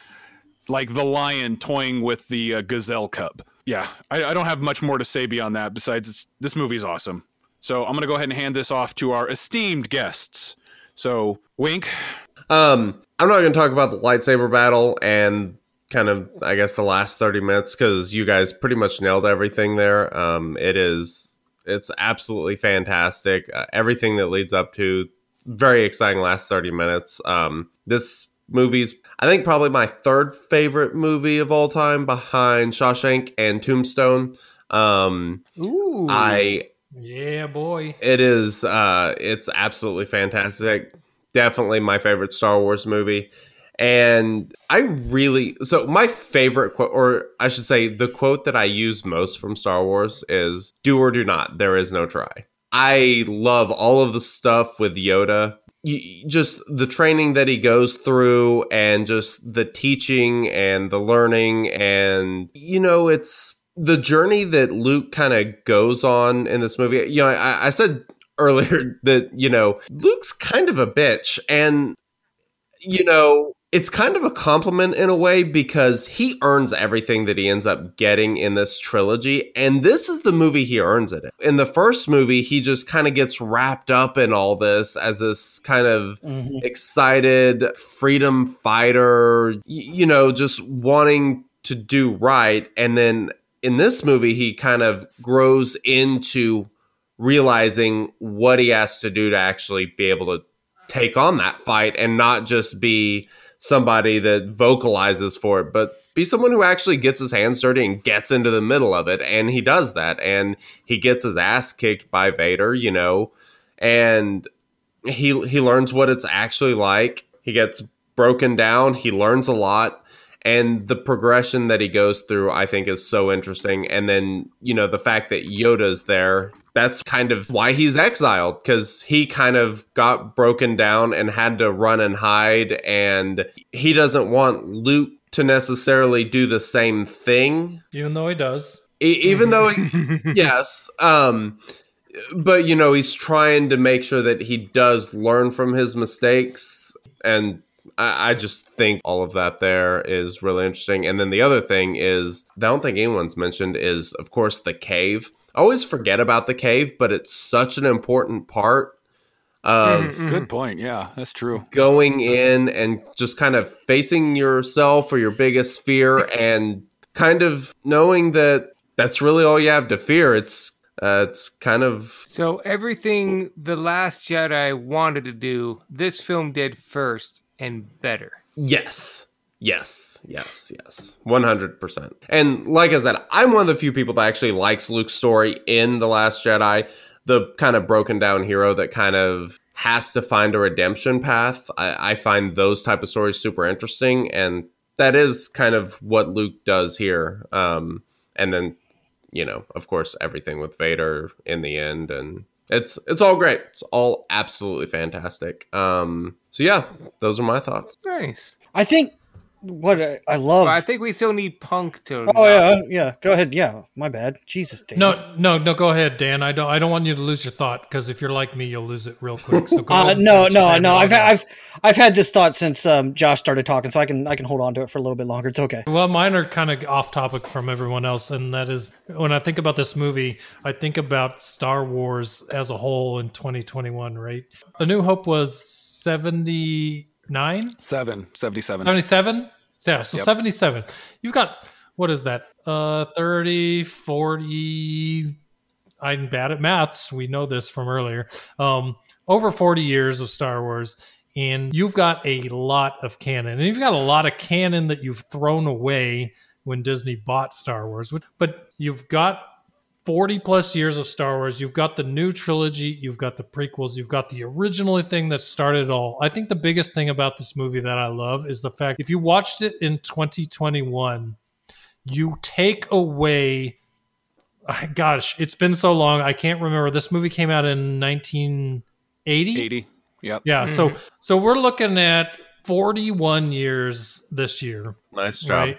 like the lion toying with the uh, gazelle cub. Yeah, I, I, don't have much more to say beyond that. Besides, this movie's awesome. So I'm gonna go ahead and hand this off to our esteemed guests. So, Wink. Um, I'm not gonna talk about the lightsaber battle and kind of I guess the last 30 minutes because you guys pretty much nailed everything there. Um, it is it's absolutely fantastic. Uh, everything that leads up to very exciting last 30 minutes. Um, this movies. I think probably my third favorite movie of all time behind Shawshank and Tombstone. Um, Ooh. I Yeah, boy. it is uh it's absolutely fantastic. Definitely my favorite Star Wars movie. And I really so my favorite quote or I should say the quote that I use most from Star Wars is do or do not, there is no try. I love all of the stuff with Yoda. Just the training that he goes through and just the teaching and the learning and you know it's the journey that Luke kind of goes on in this movie. You know, I, I said earlier that you know Luke's kind of a bitch, and you know it's kind of a compliment in a way because he earns everything that he ends up getting in this trilogy, and this is the movie he earns it. In. in the first movie, he just kind of gets wrapped up in all this as this kind of mm-hmm. excited freedom fighter, you know, just wanting to do right. And then in this movie, he kind of grows into realizing what he has to do to actually be able to take on that fight and not just be somebody that vocalizes for it, but be someone who actually gets his hands dirty and gets into the middle of it. And he does that. And he gets his ass kicked by Vader, you know, and he he learns what it's actually like. He gets broken down. He learns a lot. And the progression that he goes through, I think, is so interesting. And then, you know, the fact that Yoda's there, that's kind of why he's exiled because he kind of got broken down and had to run and hide. And he doesn't want Luke to necessarily do the same thing Even though he does. E- even though he, yes um but you know he's trying to make sure that he does learn from his mistakes and I, I just think all of that there is really interesting and then the other thing is i don't think anyone's mentioned is of course the cave i always forget about the cave but it's such an important part of Good point. Yeah, that's true. going in and just kind of facing yourself or your biggest fear and kind of knowing that that's really all you have to fear it's uh, it's kind of So everything the Last Jedi wanted to do, this film did first and better. yes yes yes yes. 100% and like i said i'm one of the few people that actually likes luke's story in the last jedi the kind of broken down hero that kind of has to find a redemption path. I, I find those type of stories super interesting and that is kind of what luke does here. Um, and then you know of course everything with vader in the end and it's it's all great. It's all absolutely fantastic. Um, so yeah those are my thoughts. Nice. I think what I, I love. But I think we still need Punk to. oh yeah, yeah. Go ahead. Yeah, my bad. Jesus, Dan. No, no, no. Go ahead, Dan. I don't. I don't want you to lose your thought because if you're like me, you'll lose it real quick. So go Uh, ahead no, say what you no, no. I've, log. I've, I've had this thought since um, Josh started talking, so I can, I can hold on to it for a little bit longer. It's okay. Well, mine are kind of off topic from everyone else, and that is when I think about this movie, I think about Star Wars as a whole in 2021. Right, A New Hope was 79, Seven, 77. 77. Yeah, so Yep. 77. You've got what is that? Uh, 30, 40. I'm bad at maths. We know this from earlier. Um, over 40 years of Star Wars, and you've got a lot of canon, and you've got a lot of canon that you've thrown away when Disney bought Star Wars. But you've got 40 plus years of Star Wars. You've got the new trilogy, you've got the prequels, you've got the original thing that started it all. I think the biggest thing about this movie that I love is the fact if you watched it in 2021, you take away gosh, it's been so long. I can't remember. This movie came out in 1980. 80. Yep. Yeah, so mm-hmm. so we're looking at 41 years this year. nice job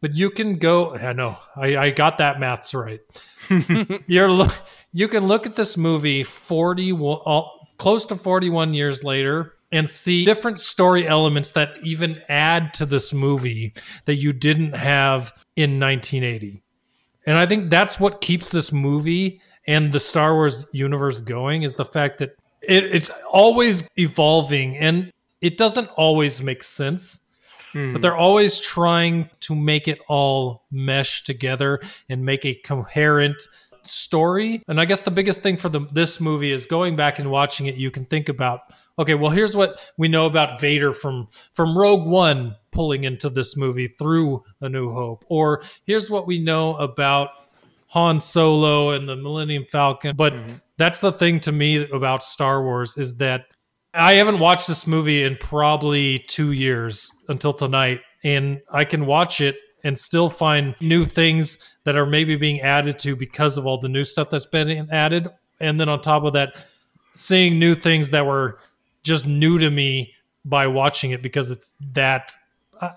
But you can go. I know. I, I got that maths right. You're look. You can look at this movie 41, all, uh, close to 41 years later, and see different story elements that even add to this movie that you didn't have in 1980. And I think that's what keeps this movie and the Star Wars universe going is the fact that it, it's always evolving and it doesn't always make sense Mm-hmm. but they're always trying to make it all mesh together and make a coherent story. And I guess the biggest thing for the, this movie is going back and watching it. You can think about, okay, well, here's what we know about Vader from from Rogue One pulling into this movie through A New Hope, or here's what we know about Han Solo and the Millennium Falcon. But mm-hmm. that's the thing to me about Star Wars is that I haven't watched this movie in probably two years until tonight, and I can watch it and still find new things that are maybe being added to because of all the new stuff that's been added. And then on top of that, seeing new things that were just new to me by watching it because it's that. I,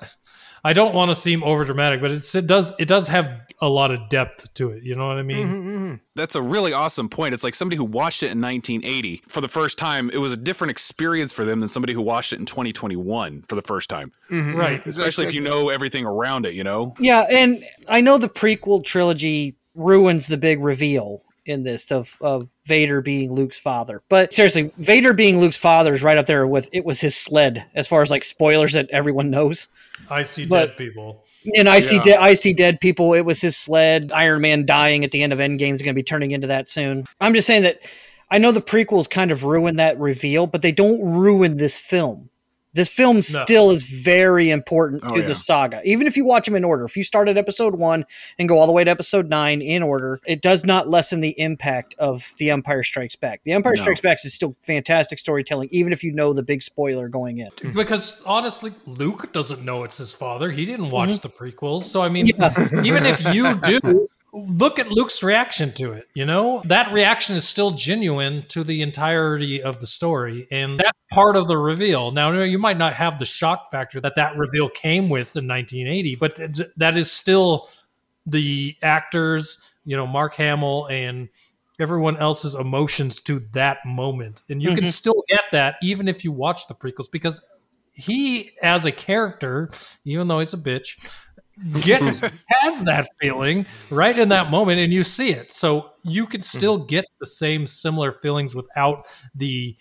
I don't want to seem over dramatic, but it's, it does it does have a lot of depth to it. You know what I mean? Mm-hmm, mm-hmm. That's a really awesome point. It's like somebody who watched it in 1980 for the first time. It was a different experience for them than somebody who watched it in 2021 for the first time. Mm-hmm, right. Especially if you know everything around it, you know? Yeah, and I know the prequel trilogy ruins the big reveal in this of, of Vader being Luke's father. But seriously, Vader being Luke's father is right up there with it was his sled as far as like spoilers that everyone knows. I see But- dead people. And I see Yeah. dead I see dead people. It was his sled. Iron Man dying at the end of Endgame is going to be turning into that soon. I'm just saying that I know the prequels kind of ruin that reveal, but they don't ruin this film. This film No. still is very important Oh, to yeah. the saga. Even if you watch them in order, if you start at episode one and go all the way to episode nine in order, it does not lessen the impact of The Empire Strikes Back. The Empire No. Strikes Back is still fantastic storytelling, even if you know the big spoiler going in. Because honestly, Luke doesn't know it's his father. He didn't watch Mm-hmm. the prequels. So, I mean, even if you do, look at Luke's reaction to it. You know, that reaction is still genuine to the entirety of the story. And that's part of the reveal. Now, you might not have the shock factor that that reveal came with in 1980, but that is still the actors, you know, Mark Hamill and everyone else's emotions to that moment. And you can Mhm. still get that even if you watch the prequels because he as a character, even though he's a bitch, gets has that feeling right in that moment and you see it. So you can still get the same similar feelings without the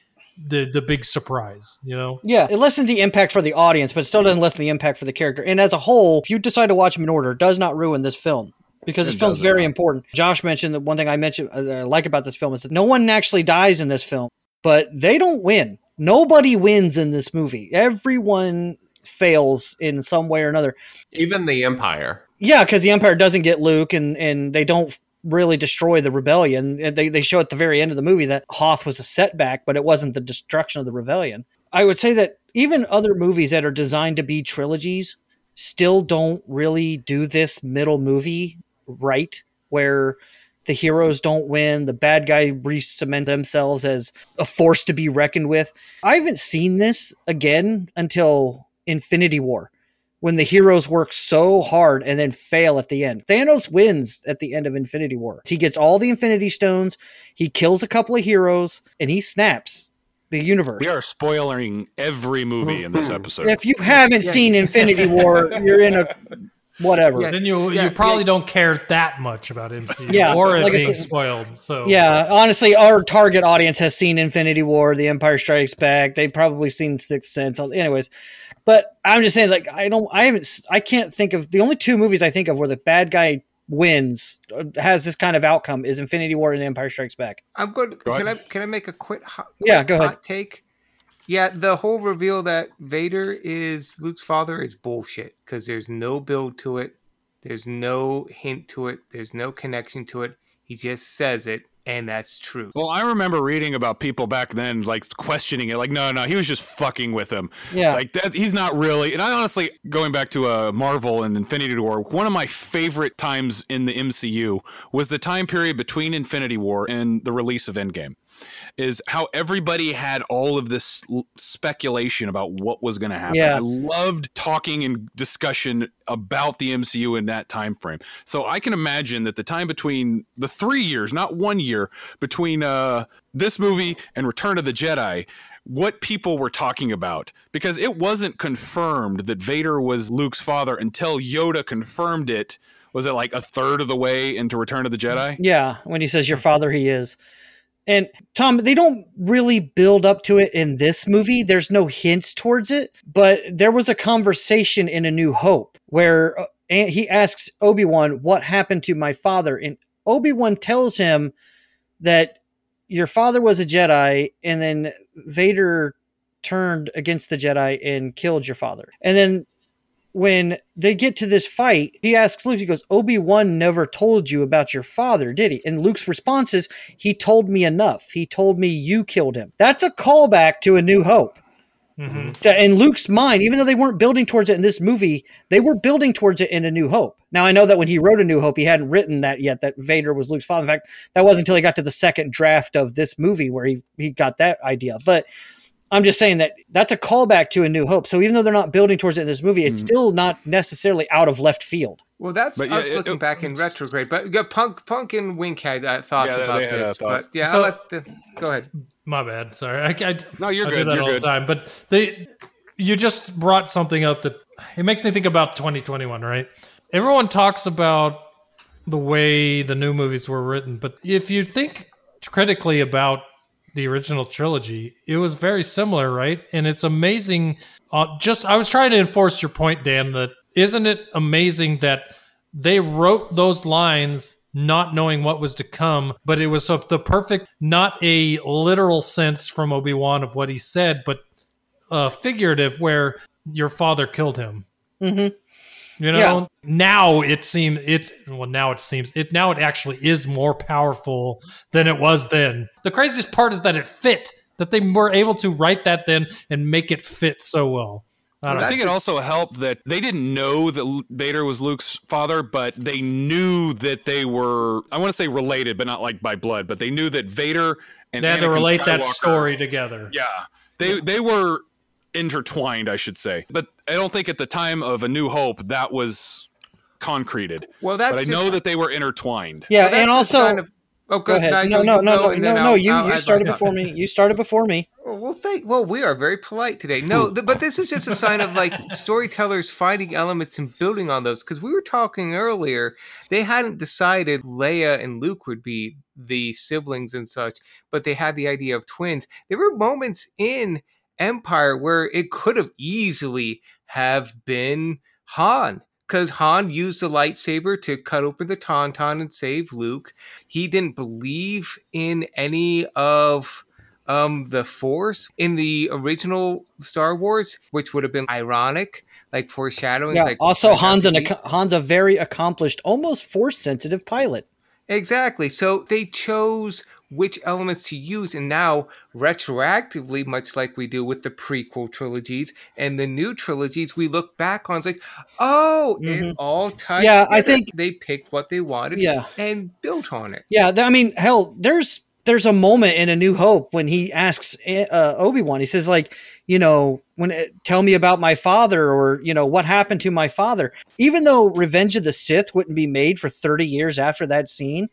the the big surprise, you know? Yeah, it lessens the impact for the audience, but it still doesn't lessen the impact for the character. And as a whole, if you decide to watch them in order, it does not ruin this film because this It film's doesn't, very important. Josh mentioned that one thing I mentioned uh, that I like about this film is that no one actually dies in this film, but they don't win. Nobody wins in this movie. Everyone fails in some way or another. Even the Empire. Yeah, because the Empire doesn't get Luke, and and they don't really destroy the rebellion. And They they show at the very end of the movie that Hoth was a setback, but it wasn't the destruction of the rebellion. I would say that even other movies that are designed to be trilogies still don't really do this middle movie right, where the heroes don't win, the bad guy re-cement themselves as a force to be reckoned with. I haven't seen this again until Infinity War when the heroes work so hard and then fail at the end. Thanos wins at the end of Infinity War. He gets all the Infinity Stones, he kills a couple of heroes, and he snaps the universe. We are spoiling every movie in this hmm. episode. If you haven't seen Infinity War, you're in a whatever. Then you Yeah, you probably yeah. don't care that much about MCU Yeah, or it like I being said- spoiled. So Yeah, honestly, our target audience has seen Infinity War, The Empire Strikes Back. They've probably seen Sixth Sense. Anyways, but I'm just saying, like, I don't, I haven't, I can't think of the only two movies I think of where the bad guy wins uh, has this kind of outcome is Infinity War and Empire Strikes Back. I'm good. Go Can I can I make a quick hot, Yeah, quick go ahead. take? Yeah, the whole reveal that Vader is Luke's father is bullshit because there's no build to it. There's no hint to it. There's no connection to it. He just says it, and that's true. Well, I remember reading about people back then, like questioning it, like, no, no, he was just fucking with him. Yeah. Like that, he's not really. And I honestly, going back to uh, Marvel and Infinity War, one of my favorite times in the MCU was the time period between Infinity War and the release of Endgame. Is how everybody had all of this l- speculation about what was going to happen. Yeah. I loved talking and discussion about the MCU in that time frame. So I can imagine that the time between the three years, not one year, between uh, this movie and Return of the Jedi, what people were talking about because it wasn't confirmed that Vader was Luke's father until Yoda confirmed it. Was it like a third of the way into Return of the Jedi? Yeah, when he says your father, he is. And Tom, they don't really build up to it in this movie. There's no hints towards it, but there was a conversation in A New Hope where uh, he asks Obi Wan, "What happened to my father?" And Obi Wan tells him that your father was a Jedi, and then Vader turned against the Jedi and killed your father. And then when they get to this fight, he asks Luke, he goes, Obi Wan never told you about your father, did he? And Luke's response is, He told me enough. He told me you killed him. That's a callback to A New Hope. That- In Luke's mind, even though they weren't building towards it in this movie, they were building towards it in A New Hope. Now, I know that when he wrote A New Hope, he hadn't written that yet, that Vader was Luke's father. In fact, that wasn't until he got to the second draft of this movie where he, he got that idea. But I'm just saying that that's a callback to A New Hope. So even though they're not building towards it in this movie, it's still not necessarily out of left field. Well, that's But yeah, us it- looking it- back in retrograde. But yeah, Punk, Punk, and Wink had uh, thoughts Yeah, about they had a this. thought. But yeah, So- I'll let the, go ahead. My bad. Sorry. I, I, No, you're I good, Do that you're all good. the time. But they, you just brought something up that it makes me think about 2021. Right? Everyone talks about the way the new movies were written, but if you think critically about the original trilogy, it was very similar, right? And it's amazing. Uh, just I was trying to enforce your point, Dan. That isn't it amazing that they wrote those lines not knowing what was to come, but it was the perfect, not a literal sense from Obi Wan of what he said, but uh, figurative, where your father killed him. Mm-hmm. You know, Yeah. now it seems it's well. Now it seems it now it actually is more powerful than it was then. The craziest part is that it fit. That they were able to write that then and make it fit so well. I don't I know. think it also helped that they didn't know that Vader was Luke's father, but they knew that they were, I want to say related, but not like by blood, but they knew that Vader and they had to Anakin relate that story together. Yeah. They, they were intertwined, I should say. But I don't think at the time of A New Hope that was concreted. Well, that's but I just- know that they were intertwined. Yeah, Well, and also sign of- oh, go good. ahead. Nigel, No, no, you no, go, no, and no, then no. I'll- You I'll started before me. You started before me. Oh, well, thank. Well, we are very polite today. No, th- but this is just a sign of like storytellers finding elements and building on those. Because we were talking earlier, they hadn't decided Leia and Luke would be the siblings and such, but they had the idea of twins. There were moments in Empire where it could have easily have been Han. Because Han used the lightsaber to cut open the Tauntaun and save Luke. He didn't believe in any of um the force in the original Star Wars, which would have been ironic, like foreshadowing. Yeah. Like also, Han's an ac- Han's a very accomplished, almost force sensitive pilot. Exactly. So they chose which elements to use, and now retroactively, much like we do with the prequel trilogies and the new trilogies, we look back on it's like, oh, it all ties. Mm-hmm. Yeah, I think- they picked what they wanted, Yeah. and built on it. Yeah, I mean, hell, there's there's a moment in A New Hope when he asks uh, Obi Wan. He says, like, you know, when uh, tell me about my father, or you know, what happened to my father. Even though Revenge of the Sith wouldn't be made for 30 years after that scene,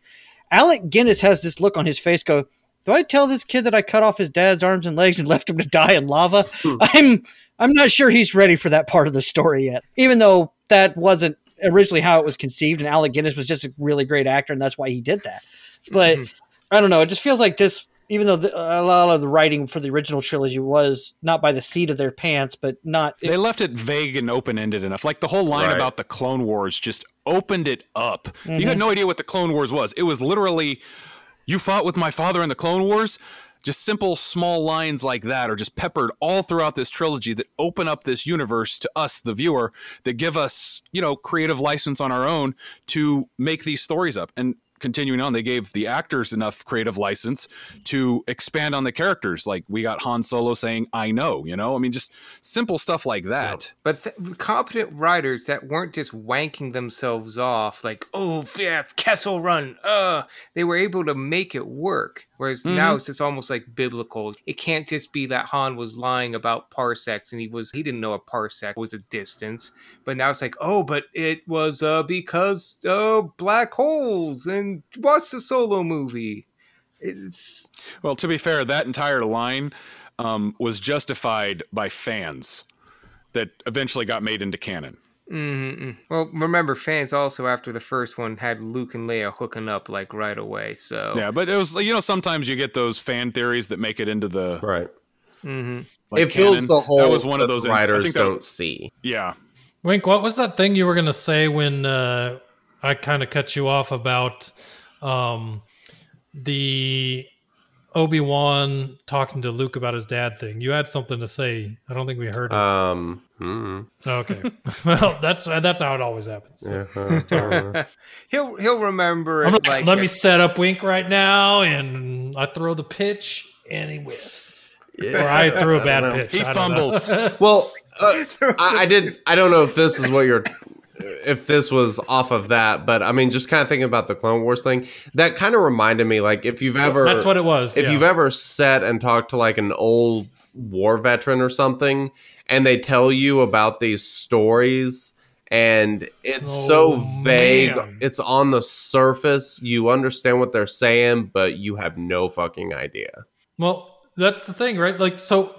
Alec Guinness has this look on his face. Go, do I tell this kid that I cut off his dad's arms and legs and left him to die in lava? Hmm. I'm I'm not sure he's ready for that part of the story yet. Even though that wasn't originally how it was conceived, and Alec Guinness was just a really great actor, and that's why he did that. But hmm. I don't know. It just feels like this, even though the, a lot of the writing for the original trilogy was not by the seat of their pants, but not. They left it vague and open ended enough. Like the whole line Right. about the Clone Wars just opened it up. You Mhm. had no idea what the Clone Wars was. It was literally, you fought with my father in the Clone Wars. Just simple, small lines like that are just peppered all throughout this trilogy that open up this universe to us, the viewer, that give us, you know, creative license on our own to make these stories up. And continuing on, they gave the actors enough creative license to expand on the characters. Like we got Han Solo saying, I know, you know? I mean, just simple stuff like that. But th- competent writers that weren't just wanking themselves off, like, oh, yeah, Kessel Run, uh, they were able to make it work. Whereas now Mhm. it's just almost like biblical. It can't just be that Han was lying about parsecs and he was he didn't know a parsec was a distance. But now it's like, oh, but it was uh because uh black holes and watch the solo movie. It's Well, to be fair, that entire line um, was justified by fans that eventually got made into canon. Mm-mm. Well, remember, fans also after the first one had Luke and Leia hooking up like right away. So Yeah, but it was you know sometimes you get those fan theories that make it into the right. hmm like, it fills the holes That was one of those that ins- I writers think that- don't see. Yeah, Wink, what was that thing you were going to say when uh, I kind of cut you off about um, the Obi Wan talking to Luke about his dad thing. You had something to say. I don't think we heard it. Um. hmm. okay. well, that's that's how it always happens. So. Yeah, he'll he'll remember it like, like let it- me set up Wink right now, and I throw the pitch, and he whiffs. Or I threw a bad pitch. He I don't know. fumbles. Well, uh, I, I did. I don't know if this is what you're. If this was off of that, but I mean, just kind of thinking about the Clone Wars thing, that kind of reminded me, like if you've ever, That's what it was. if yeah. you've ever sat and talked to like an old war veteran or something, and they tell you about these stories, and it's Oh, so vague, man. it's on the surface, you understand what they're saying, but you have no fucking idea. Well, that's the thing, right? Like, so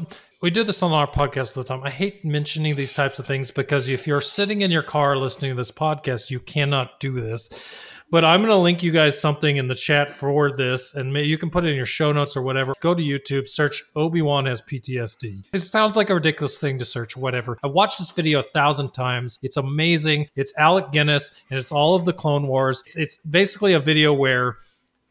we do this on our podcast all the time. I hate mentioning these types of things because if you're sitting in your car listening to this podcast, you cannot do this. But I'm going to link you guys something in the chat for this, and may, you can put it in your show notes or whatever. Go to YouTube, search Obi Wan has PTSD. It sounds like a ridiculous thing to search, whatever. I've watched this video a thousand times. It's amazing. It's Alec Guinness, and it's all of the Clone Wars. It's basically a video where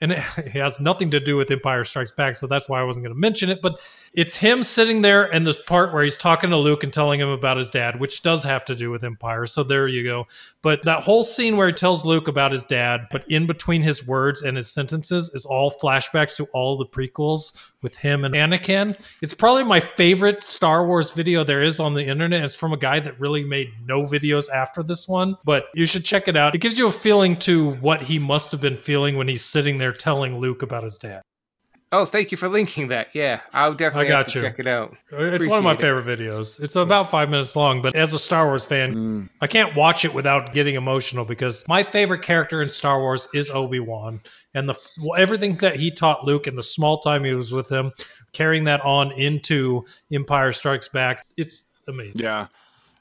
and it has nothing to do with Empire Strikes Back, so that's why I wasn't going to mention it. But it's him sitting there, and the part where he's talking to Luke and telling him about his dad, which does have to do with Empire. So there you go. But that whole scene where he tells Luke about his dad, but in between his words and his sentences is all flashbacks to all the prequels with him and Anakin. It's probably my favorite Star Wars video there is on the internet. It's from a guy that really made no videos after this one, but you should check it out. It gives you a feeling to what he must have been feeling when he's sitting there telling Luke about his dad. Oh, thank you for linking that. Yeah, I'll definitely I got have to you. check it out. Uh, it's one of my Appreciate it. favorite videos. It's about five minutes long, but as a Star Wars fan, hmm. I can't watch it without getting emotional because my favorite character in Star Wars is Obi Wan, and the everything that he taught Luke in the small time he was with him, carrying that on into Empire Strikes Back. It's amazing. Yeah.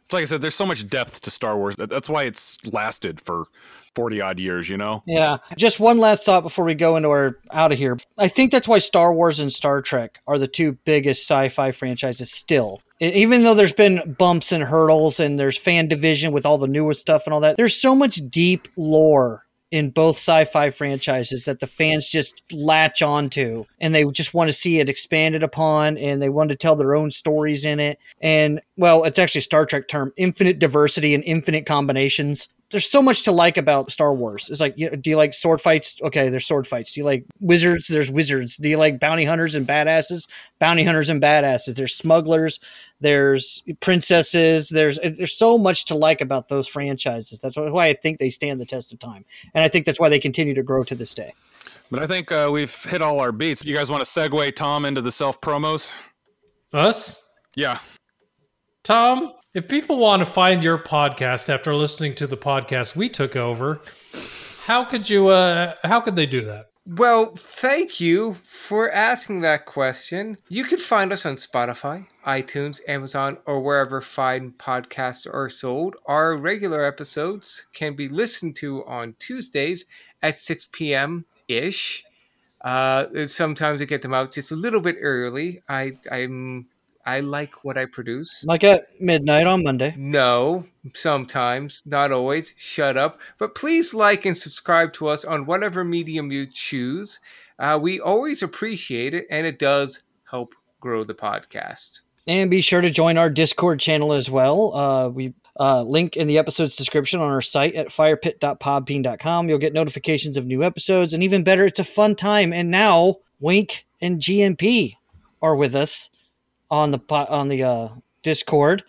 It's like I said, there's so much depth to Star Wars. That's why it's lasted for 40 odd years, you know? Yeah. Just one last thought before we go into our out of here. I think that's why Star Wars and Star Trek are the two biggest sci-fi franchises still. Even though there's been bumps and hurdles and there's fan division with all the newer stuff and all that, there's so much deep lore in both sci-fi franchises that the fans just latch onto and they just want to see it expanded upon and they want to tell their own stories in it and well it's actually a star trek term infinite diversity and infinite combinations there's so much to like about Star Wars. It's like, you know, do you like sword fights? Okay, there's sword fights. Do you like wizards? There's wizards. Do you like bounty hunters and badasses? Bounty hunters and badasses. There's smugglers. There's princesses. There's there's so much to like about those franchises. That's why I think they stand the test of time, and I think that's why they continue to grow to this day. But I think uh, we've hit all our beats. You guys want to segue Tom into the self promos? Us? Yeah. Tom, if people want to find your podcast after listening to the podcast we took over, how could you? Uh, how could they do that? Well, thank you for asking that question. You can find us on Spotify, iTunes, Amazon, or wherever fine podcasts are sold. Our regular episodes can be listened to on Tuesdays at 6 p.m. ish. Uh, sometimes I get them out just a little bit early. I I'm I like what I produce. Like at midnight on Monday. No, sometimes, not always. Shut up. But please like and subscribe to us on whatever medium you choose. Uh, we always appreciate it, and it does help grow the podcast. And be sure to join our Discord channel as well. Uh, we uh, link in the episode's description on our site at firepit.podbean.com. You'll get notifications of new episodes, and even better, it's a fun time. And now Wink and GNP are with us on the on the uh, Discord,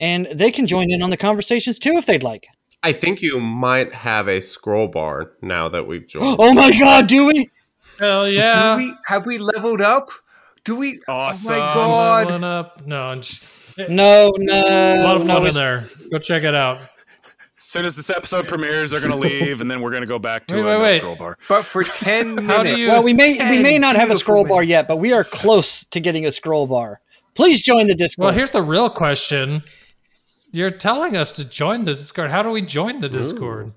and they can join in on the conversations too if they'd like. I think you might have a scroll bar now that we've joined. Oh my God, do we? Hell yeah! Do we have we leveled up? Do we? Awesome. Oh my god! Leveling up. No, just- No, no, a lot of no, in there. Go check it out. As soon as this episode premieres, they're going to leave, and then we're going to go back to Wait, a wait, no wait. scroll bar. But for ten minutes. How do you- Well, we may we may not have a beautiful scroll bar yet, but we are close to getting a scroll bar. Please join the Discord. Well, here's the real question. You're telling us to join the Discord. How do we join the Discord?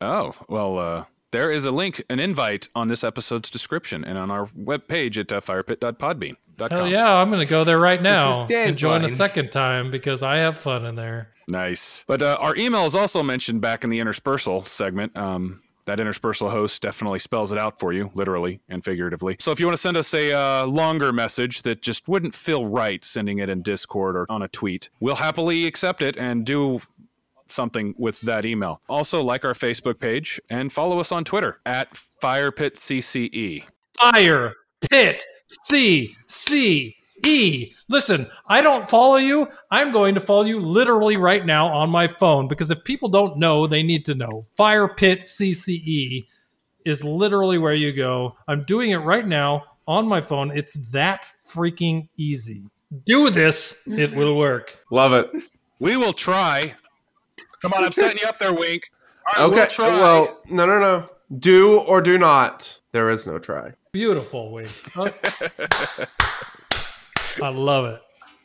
Oh, well, uh, there is a link, an invite on this episode's description and on our webpage at uh, firepit.podbean.com. Hell yeah, I'm going to go there right now and Dan's join a second time because I have fun in there. Nice. But uh, our email is also mentioned back in the interspersal segment. Um, That interspersal host definitely spells it out for you, literally and figuratively. So if you want to send us a uh, longer message that just wouldn't feel right sending it in Discord or on a tweet, we'll happily accept it and do something with that email. Also, like our Facebook page and follow us on Twitter at FirePitCCE. Fire Pit C C E. Listen, I don't follow you. I'm going to follow you literally right now on my phone because if people don't know, they need to know. Fire Pit CCE is literally where you go. I'm doing it right now on my phone. It's that freaking easy. Do this, it will work. Love it. We will try. Come on, I'm setting you up there, Wink. All right, Okay. we'll try. Well, no, no, no. Do or do not. There is no try. Beautiful, Wink. Oh. I love it.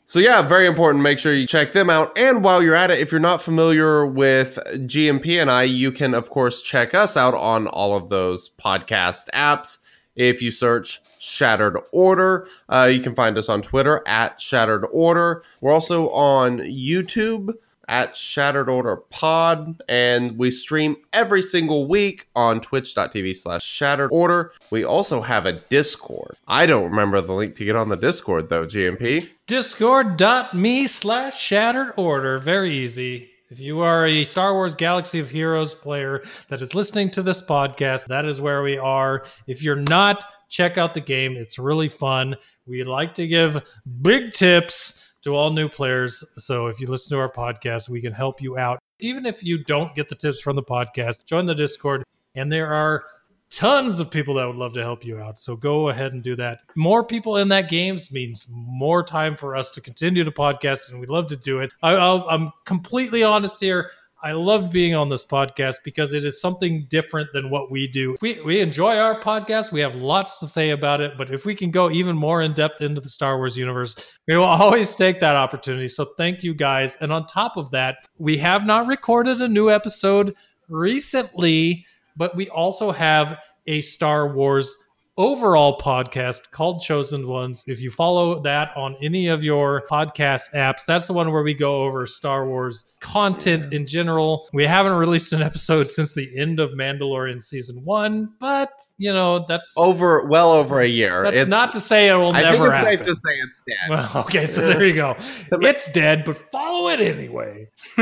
So yeah, very important. Make sure you check them out. And while you're at it, if you're not familiar with GNP and I, you can of course check us out on all of those podcast apps. If you search Shattered Order, uh, you can find us on Twitter at Shattered Order. We're also on YouTube at Shattered Order Pod, and we stream every single week on twitch.tv slash Shattered Order. We also have a Discord. I don't remember the link to get on the Discord though, GNP. Discord.me slash shattered order. Very easy. If you are a Star Wars Galaxy of Heroes player that is listening to this podcast, that is where we are. If you're not, check out the game. It's really fun. We like to give big tips to all new players. So if you listen to our podcast, we can help you out. Even if you don't get the tips from the podcast, join the Discord. And there are tons of people that would love to help you out. So go ahead and do that. More people in that games means more time for us to continue to podcast, and we love to do it. I, I'm completely honest here. I love being on this podcast because it is something different than what we do. We we enjoy our podcast. We have lots to say about it, but if we can go even more in depth into the Star Wars universe, we will always take that opportunity. So thank you guys. And on top of that, we have not recorded a new episode recently, but we also have a Star Wars overall podcast called Chosen Ones. If you follow that on any of your podcast apps, that's the one where we go over Star Wars content in general. We haven't released an episode since the end of Mandalorian season one, but you know that's over well over a year. That's It's- not to say it will I never think it's happen. safe to say it's dead. Well, okay, so there you go. It's dead, but follow it anyway.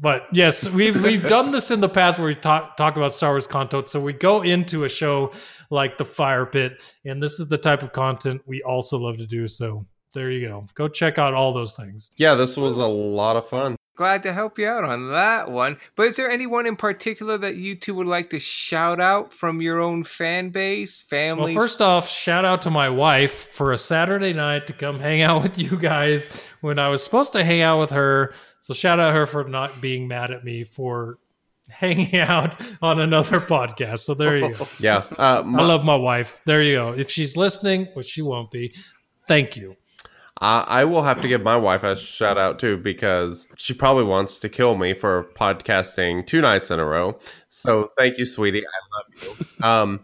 but yes, we've we've done this in the past where we talk talk about Star Wars content. So we go into a show like the Fire Pit, and this is the type of content we also love to do. So there you go. Go check out all those things. Yeah, this was a lot of fun. Glad to help you out on that one. But is there anyone in particular that you two would like to shout out from your own fan base, family? Well, first off, shout out to my wife for a Saturday night to come hang out with you guys when I was supposed to hang out with her. So shout out her for not being mad at me for hanging out on another podcast. So there you go. Yeah, uh, my- I love my wife. There you go. If she's listening, which she won't be, thank you. I I will have to give my wife a shout out too because she probably wants to kill me for podcasting two nights in a row. So thank you, sweetie. I love you. Um,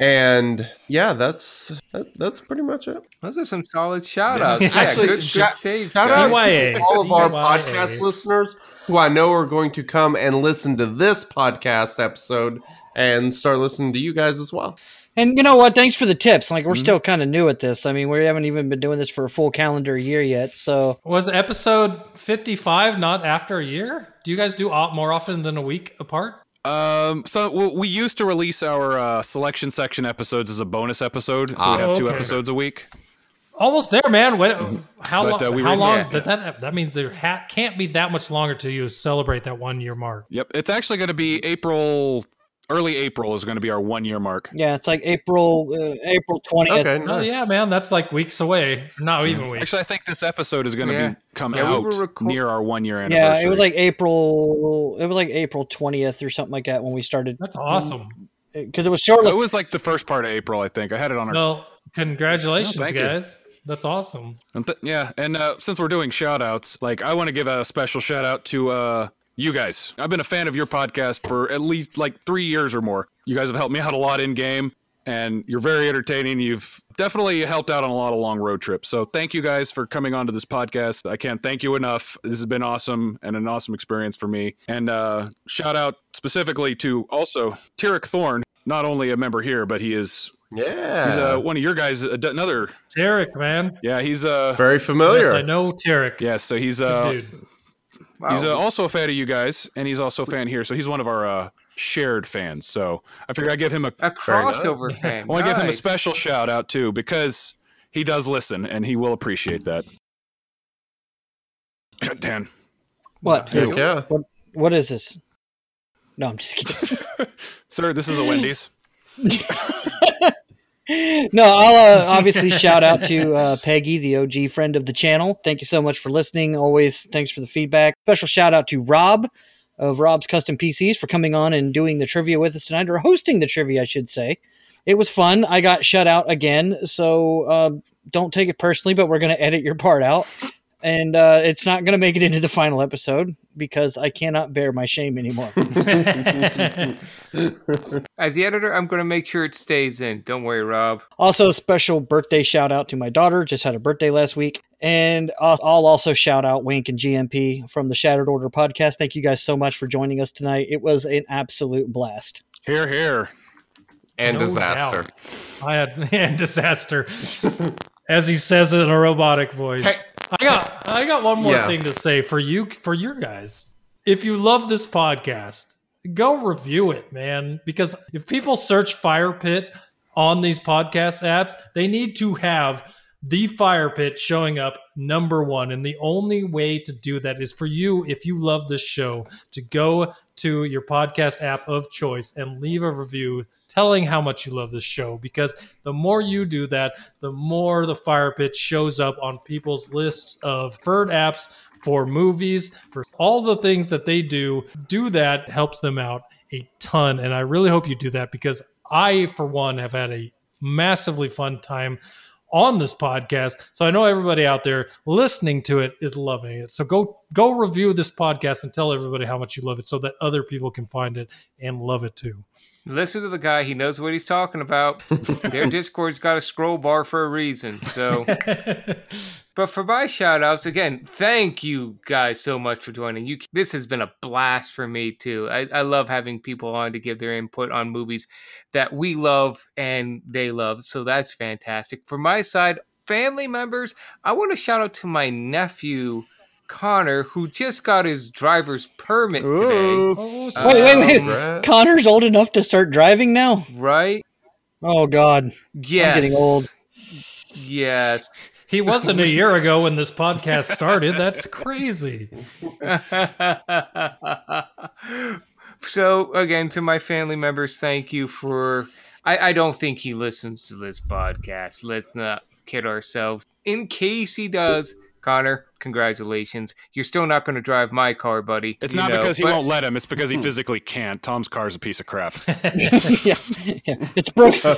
and yeah, that's that, that's pretty much it. Those are some solid shout outs. Yeah, Actually, good, good shout, saves. shout out CYA. to all of our CYA. podcast listeners who I know are going to come and listen to this podcast episode and start listening to you guys as well. And you know what? Thanks for the tips. Like Mm-hmm. we're still kind of new at this. I mean, we haven't even been doing this for a full calendar year yet. So Was episode 55 not after a year? Do you guys do more often than a week apart? Um, so we used to release our uh, selection section episodes as a bonus episode, so Ah. we have two episodes a week. Almost there, man. When, how But, long? uh, we how long? yeah. That, that that means there ha- can't be that much longer till you celebrate that one year mark. Yep, it's actually going to be April, early April is going to be our one year mark. yeah, it's like April uh, April twentieth. Oh yeah, man, that's like weeks away. Not even weeks. Actually, I think this episode is going to Yeah. be come Yeah, out were record- near our one year anniversary. Yeah, it was like April. It was like April twentieth or something like that when we started. That's awesome. Because it was short. it was like the first part of April, I think. I had it on our. Well, congratulations, Oh, thank you. guys. That's awesome. And th- yeah, and uh, since we're doing shout outs, like I want to give a special shout out to uh, you guys. I've been a fan of your podcast for at least like three years or more. You guys have helped me out a lot in game. and you're very entertaining. You've definitely helped out on a lot of long road trips. So thank you guys for coming onto this podcast. I can't thank you enough. This has been awesome and an awesome experience for me. And uh, shout out specifically to also Tarek Thorne, not only a member here, but he is Yeah. he's uh, one of your guys. uh, Another Tarek, man. yeah, he's uh Very familiar. Yes, I know Tarek. yeah. So he's Good uh dude. he's uh, also a fan of you guys, and he's also a fan here. So he's one of our uh, shared fans. So I figured I'd give him a A crossover fan. I want to give him a special shout out too because he does listen and he will appreciate that. Dan, What? Yeah. What? What is this? No, I'm just kidding. sir, this is a Wendy's. no, I'll uh, obviously shout out to uh, Peggy, the OG friend of the channel. Thank you so much for listening. Always thanks for the feedback. Special shout out to Rob of Rob's Custom PCs for coming on and doing the trivia with us tonight, or hosting the trivia, I should say. It was fun. I got shut out again, so uh, don't take it personally, but we're going to edit your part out. And uh, it's not going to make it into the final episode because I cannot bear my shame anymore. As the editor, I'm going to make sure it stays in. Don't worry, Rob. Also, a special birthday shout out to my daughter. Just had a birthday last week. And I'll I'll also shout out Wink and GNP from the Shattered Order podcast. Thank you guys so much for joining us tonight. It was an absolute blast. Here, here. And No disaster. doubt. I had and disaster, as he says it in a robotic voice. Hey. I got I got one more Yeah. thing to say for you for your guys. If you love this podcast, go review it, man. Because if people search Fire Pit on these podcast apps, they need to have the Fire Pit showing up number one. And the only way to do that is for you, if you love this show, to go to your podcast app of choice and leave a review telling how much you love this show. Because the more you do that, the more the Fire Pit shows up on people's lists of preferred apps for movies, for all the things that they do. Do that helps them out a ton. And I really hope you do that because I, for one, have had a massively fun time on this podcast. So I know everybody out there listening to it is loving it. So go go review this podcast and tell everybody how much you love it so that other people can find it and love it too. Listen to the guy. He knows what he's talking about. Their Discord's got a scroll bar for a reason. So, but for my shout outs, again, thank you guys so much for joining. You, This has been a blast for me, too. I, I love having people on to give their input on movies that we love and they love. So that's fantastic. For my side, family members, I want to shout out to my nephew. Connor, who just got his driver's permit today. Oh, um, Wait, wait, wait. Congrats. Connor's old enough to start driving now? Right? Oh, God. Yes. I'm getting old. Yes. He wasn't a year ago when this podcast started. That's crazy. so again, to my family members, thank you for. I, I don't think he listens to this podcast. Let's not kid ourselves. In case he does, Connor, congratulations. You're still not going to drive my car, buddy. It's you not know, because he but- won't let him. It's because he physically can't. Tom's car is a piece of crap. yeah, yeah, it's broken.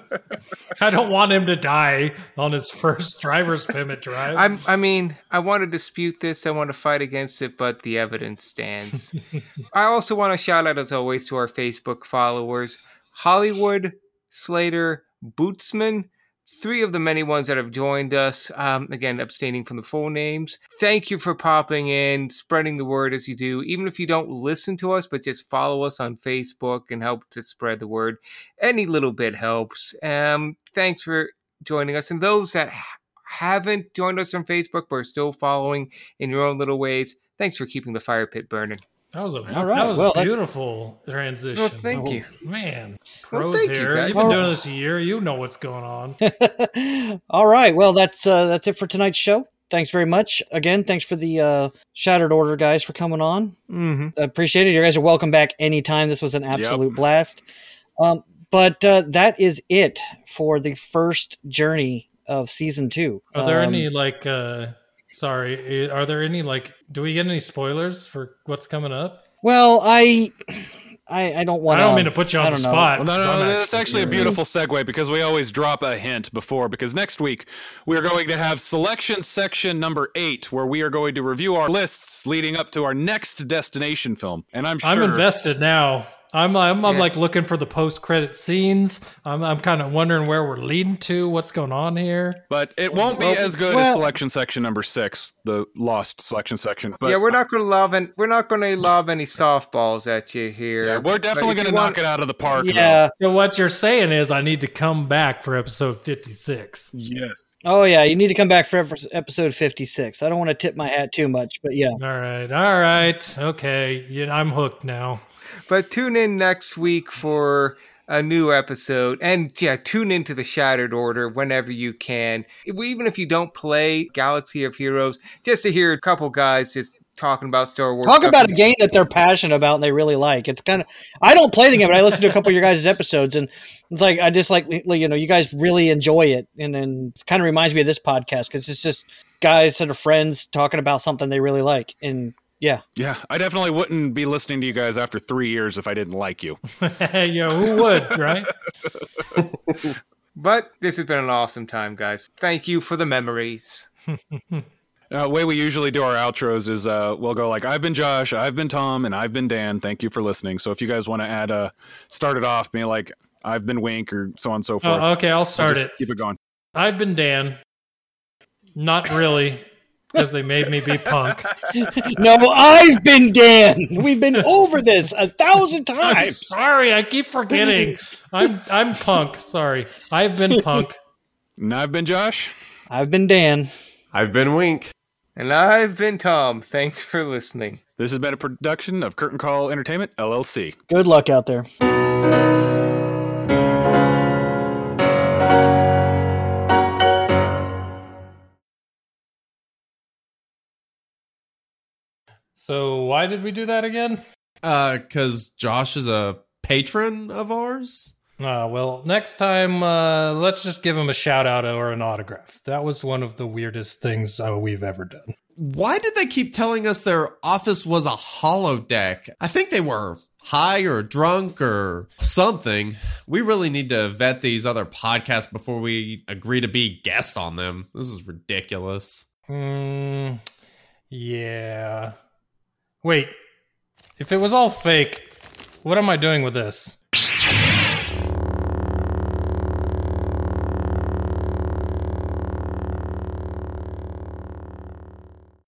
I don't want him to die on his first driver's permit drive. I'm, I mean, I want to dispute this. I want to fight against it, but the evidence stands. I also want to shout out, as always, to our Facebook followers Hollywood, Slater, Bootsman, three of the many ones that have joined us. Um, again, abstaining from the full names. Thank you for popping in, spreading the word as you do. Even if you don't listen to us, but just follow us on Facebook and help to spread the word. Any little bit helps. Um, thanks for joining us. And those that haven't joined us on Facebook but are still following in your own little ways, thanks for keeping the fire pit burning. That was a All right, that was well, a that- beautiful transition. Well, thank you. man. Well, Pros thank you, here. guys. You've been All doing right. this a year. You know what's going on. All right. Well, that's uh, that's it for tonight's show. Thanks very much. Again, thanks for the uh, Shattered Order guys for coming on. Mm-hmm. I appreciate it. You guys are welcome back anytime. This was an absolute blast. Um, but uh, that is it for the first journey of season two. Are there Um, any like uh sorry, are there any like do we get any spoilers for what's coming up? Well, I, I, I don't want. I don't mean to put you on the know. spot. Well, no, 'cause no, I'm that's actually a beautiful segue because we always drop a hint before. Because next week we are going to have selection section number eight, where we are going to review our lists leading up to our next destination film. And I'm sure I'm invested now. I'm I'm, I'm Yeah. like looking for the post credit scenes. I'm I'm kind of wondering where we're leading to. What's going on here? But it won't be Well, as good as well- selection section number six, the lost selection section. But yeah, we're not going to lob and we're not going to lob any softballs at you here. yeah, we're definitely going to knock want- it out of the park. though. Yeah. So what you're saying is I need to come back for episode 56. Yes. Oh yeah, you need to come back for episode fifty-six. I don't want to tip my hat too much, but yeah. All right, all right, okay. You I'm hooked now. But tune in next week for a new episode. And yeah, tune into the Shattered Order whenever you can. Even if you don't play Galaxy of Heroes, just to hear a couple guys just talking about Star Wars. Talk about a game that they're passionate about and they really like. It's kind of I don't play the game, but I listen to a couple of your guys' episodes and it's like I just like you know you guys really enjoy it, and then kind of reminds me of this podcast because it's just guys that are friends talking about something they really like, and yeah, Yeah, I definitely wouldn't be listening to you guys after three years if I didn't like you. yeah, who would, right? But this has been an awesome time, guys. Thank you for the memories. Uh, the way we usually do our outros is uh, we'll go like, I've been Josh, I've been Tom, and I've been Dan. Thank you for listening. So if you guys want to add a, start it off, being like, I've been Wink or so on and so forth. Oh, okay, I'll We'll start it. Keep it going. I've been Dan. Not really, because they made me be punk. no, I've been Dan. We've been over this a thousand I'm times. sorry, I keep forgetting. I'm I'm punk. Sorry, I've been punk. And I've been Josh. I've been Dan. I've been Wink. And I've been Tom. Thanks for listening. This has been a production of Curtain Call Entertainment, LLC. Good luck out there. So why did we do that again? Uh, cause Josh is a patron of ours. Uh, well, next time, uh, let's just give him a shout out or an autograph. That was one of the weirdest things uh, we've ever done. Why did they keep telling us their office was a holodeck? I think they were high or drunk or something. We really need to vet these other podcasts before we agree to be guests on them. This is ridiculous. Hmm. Yeah. Wait. If it was all fake, what am I doing with this?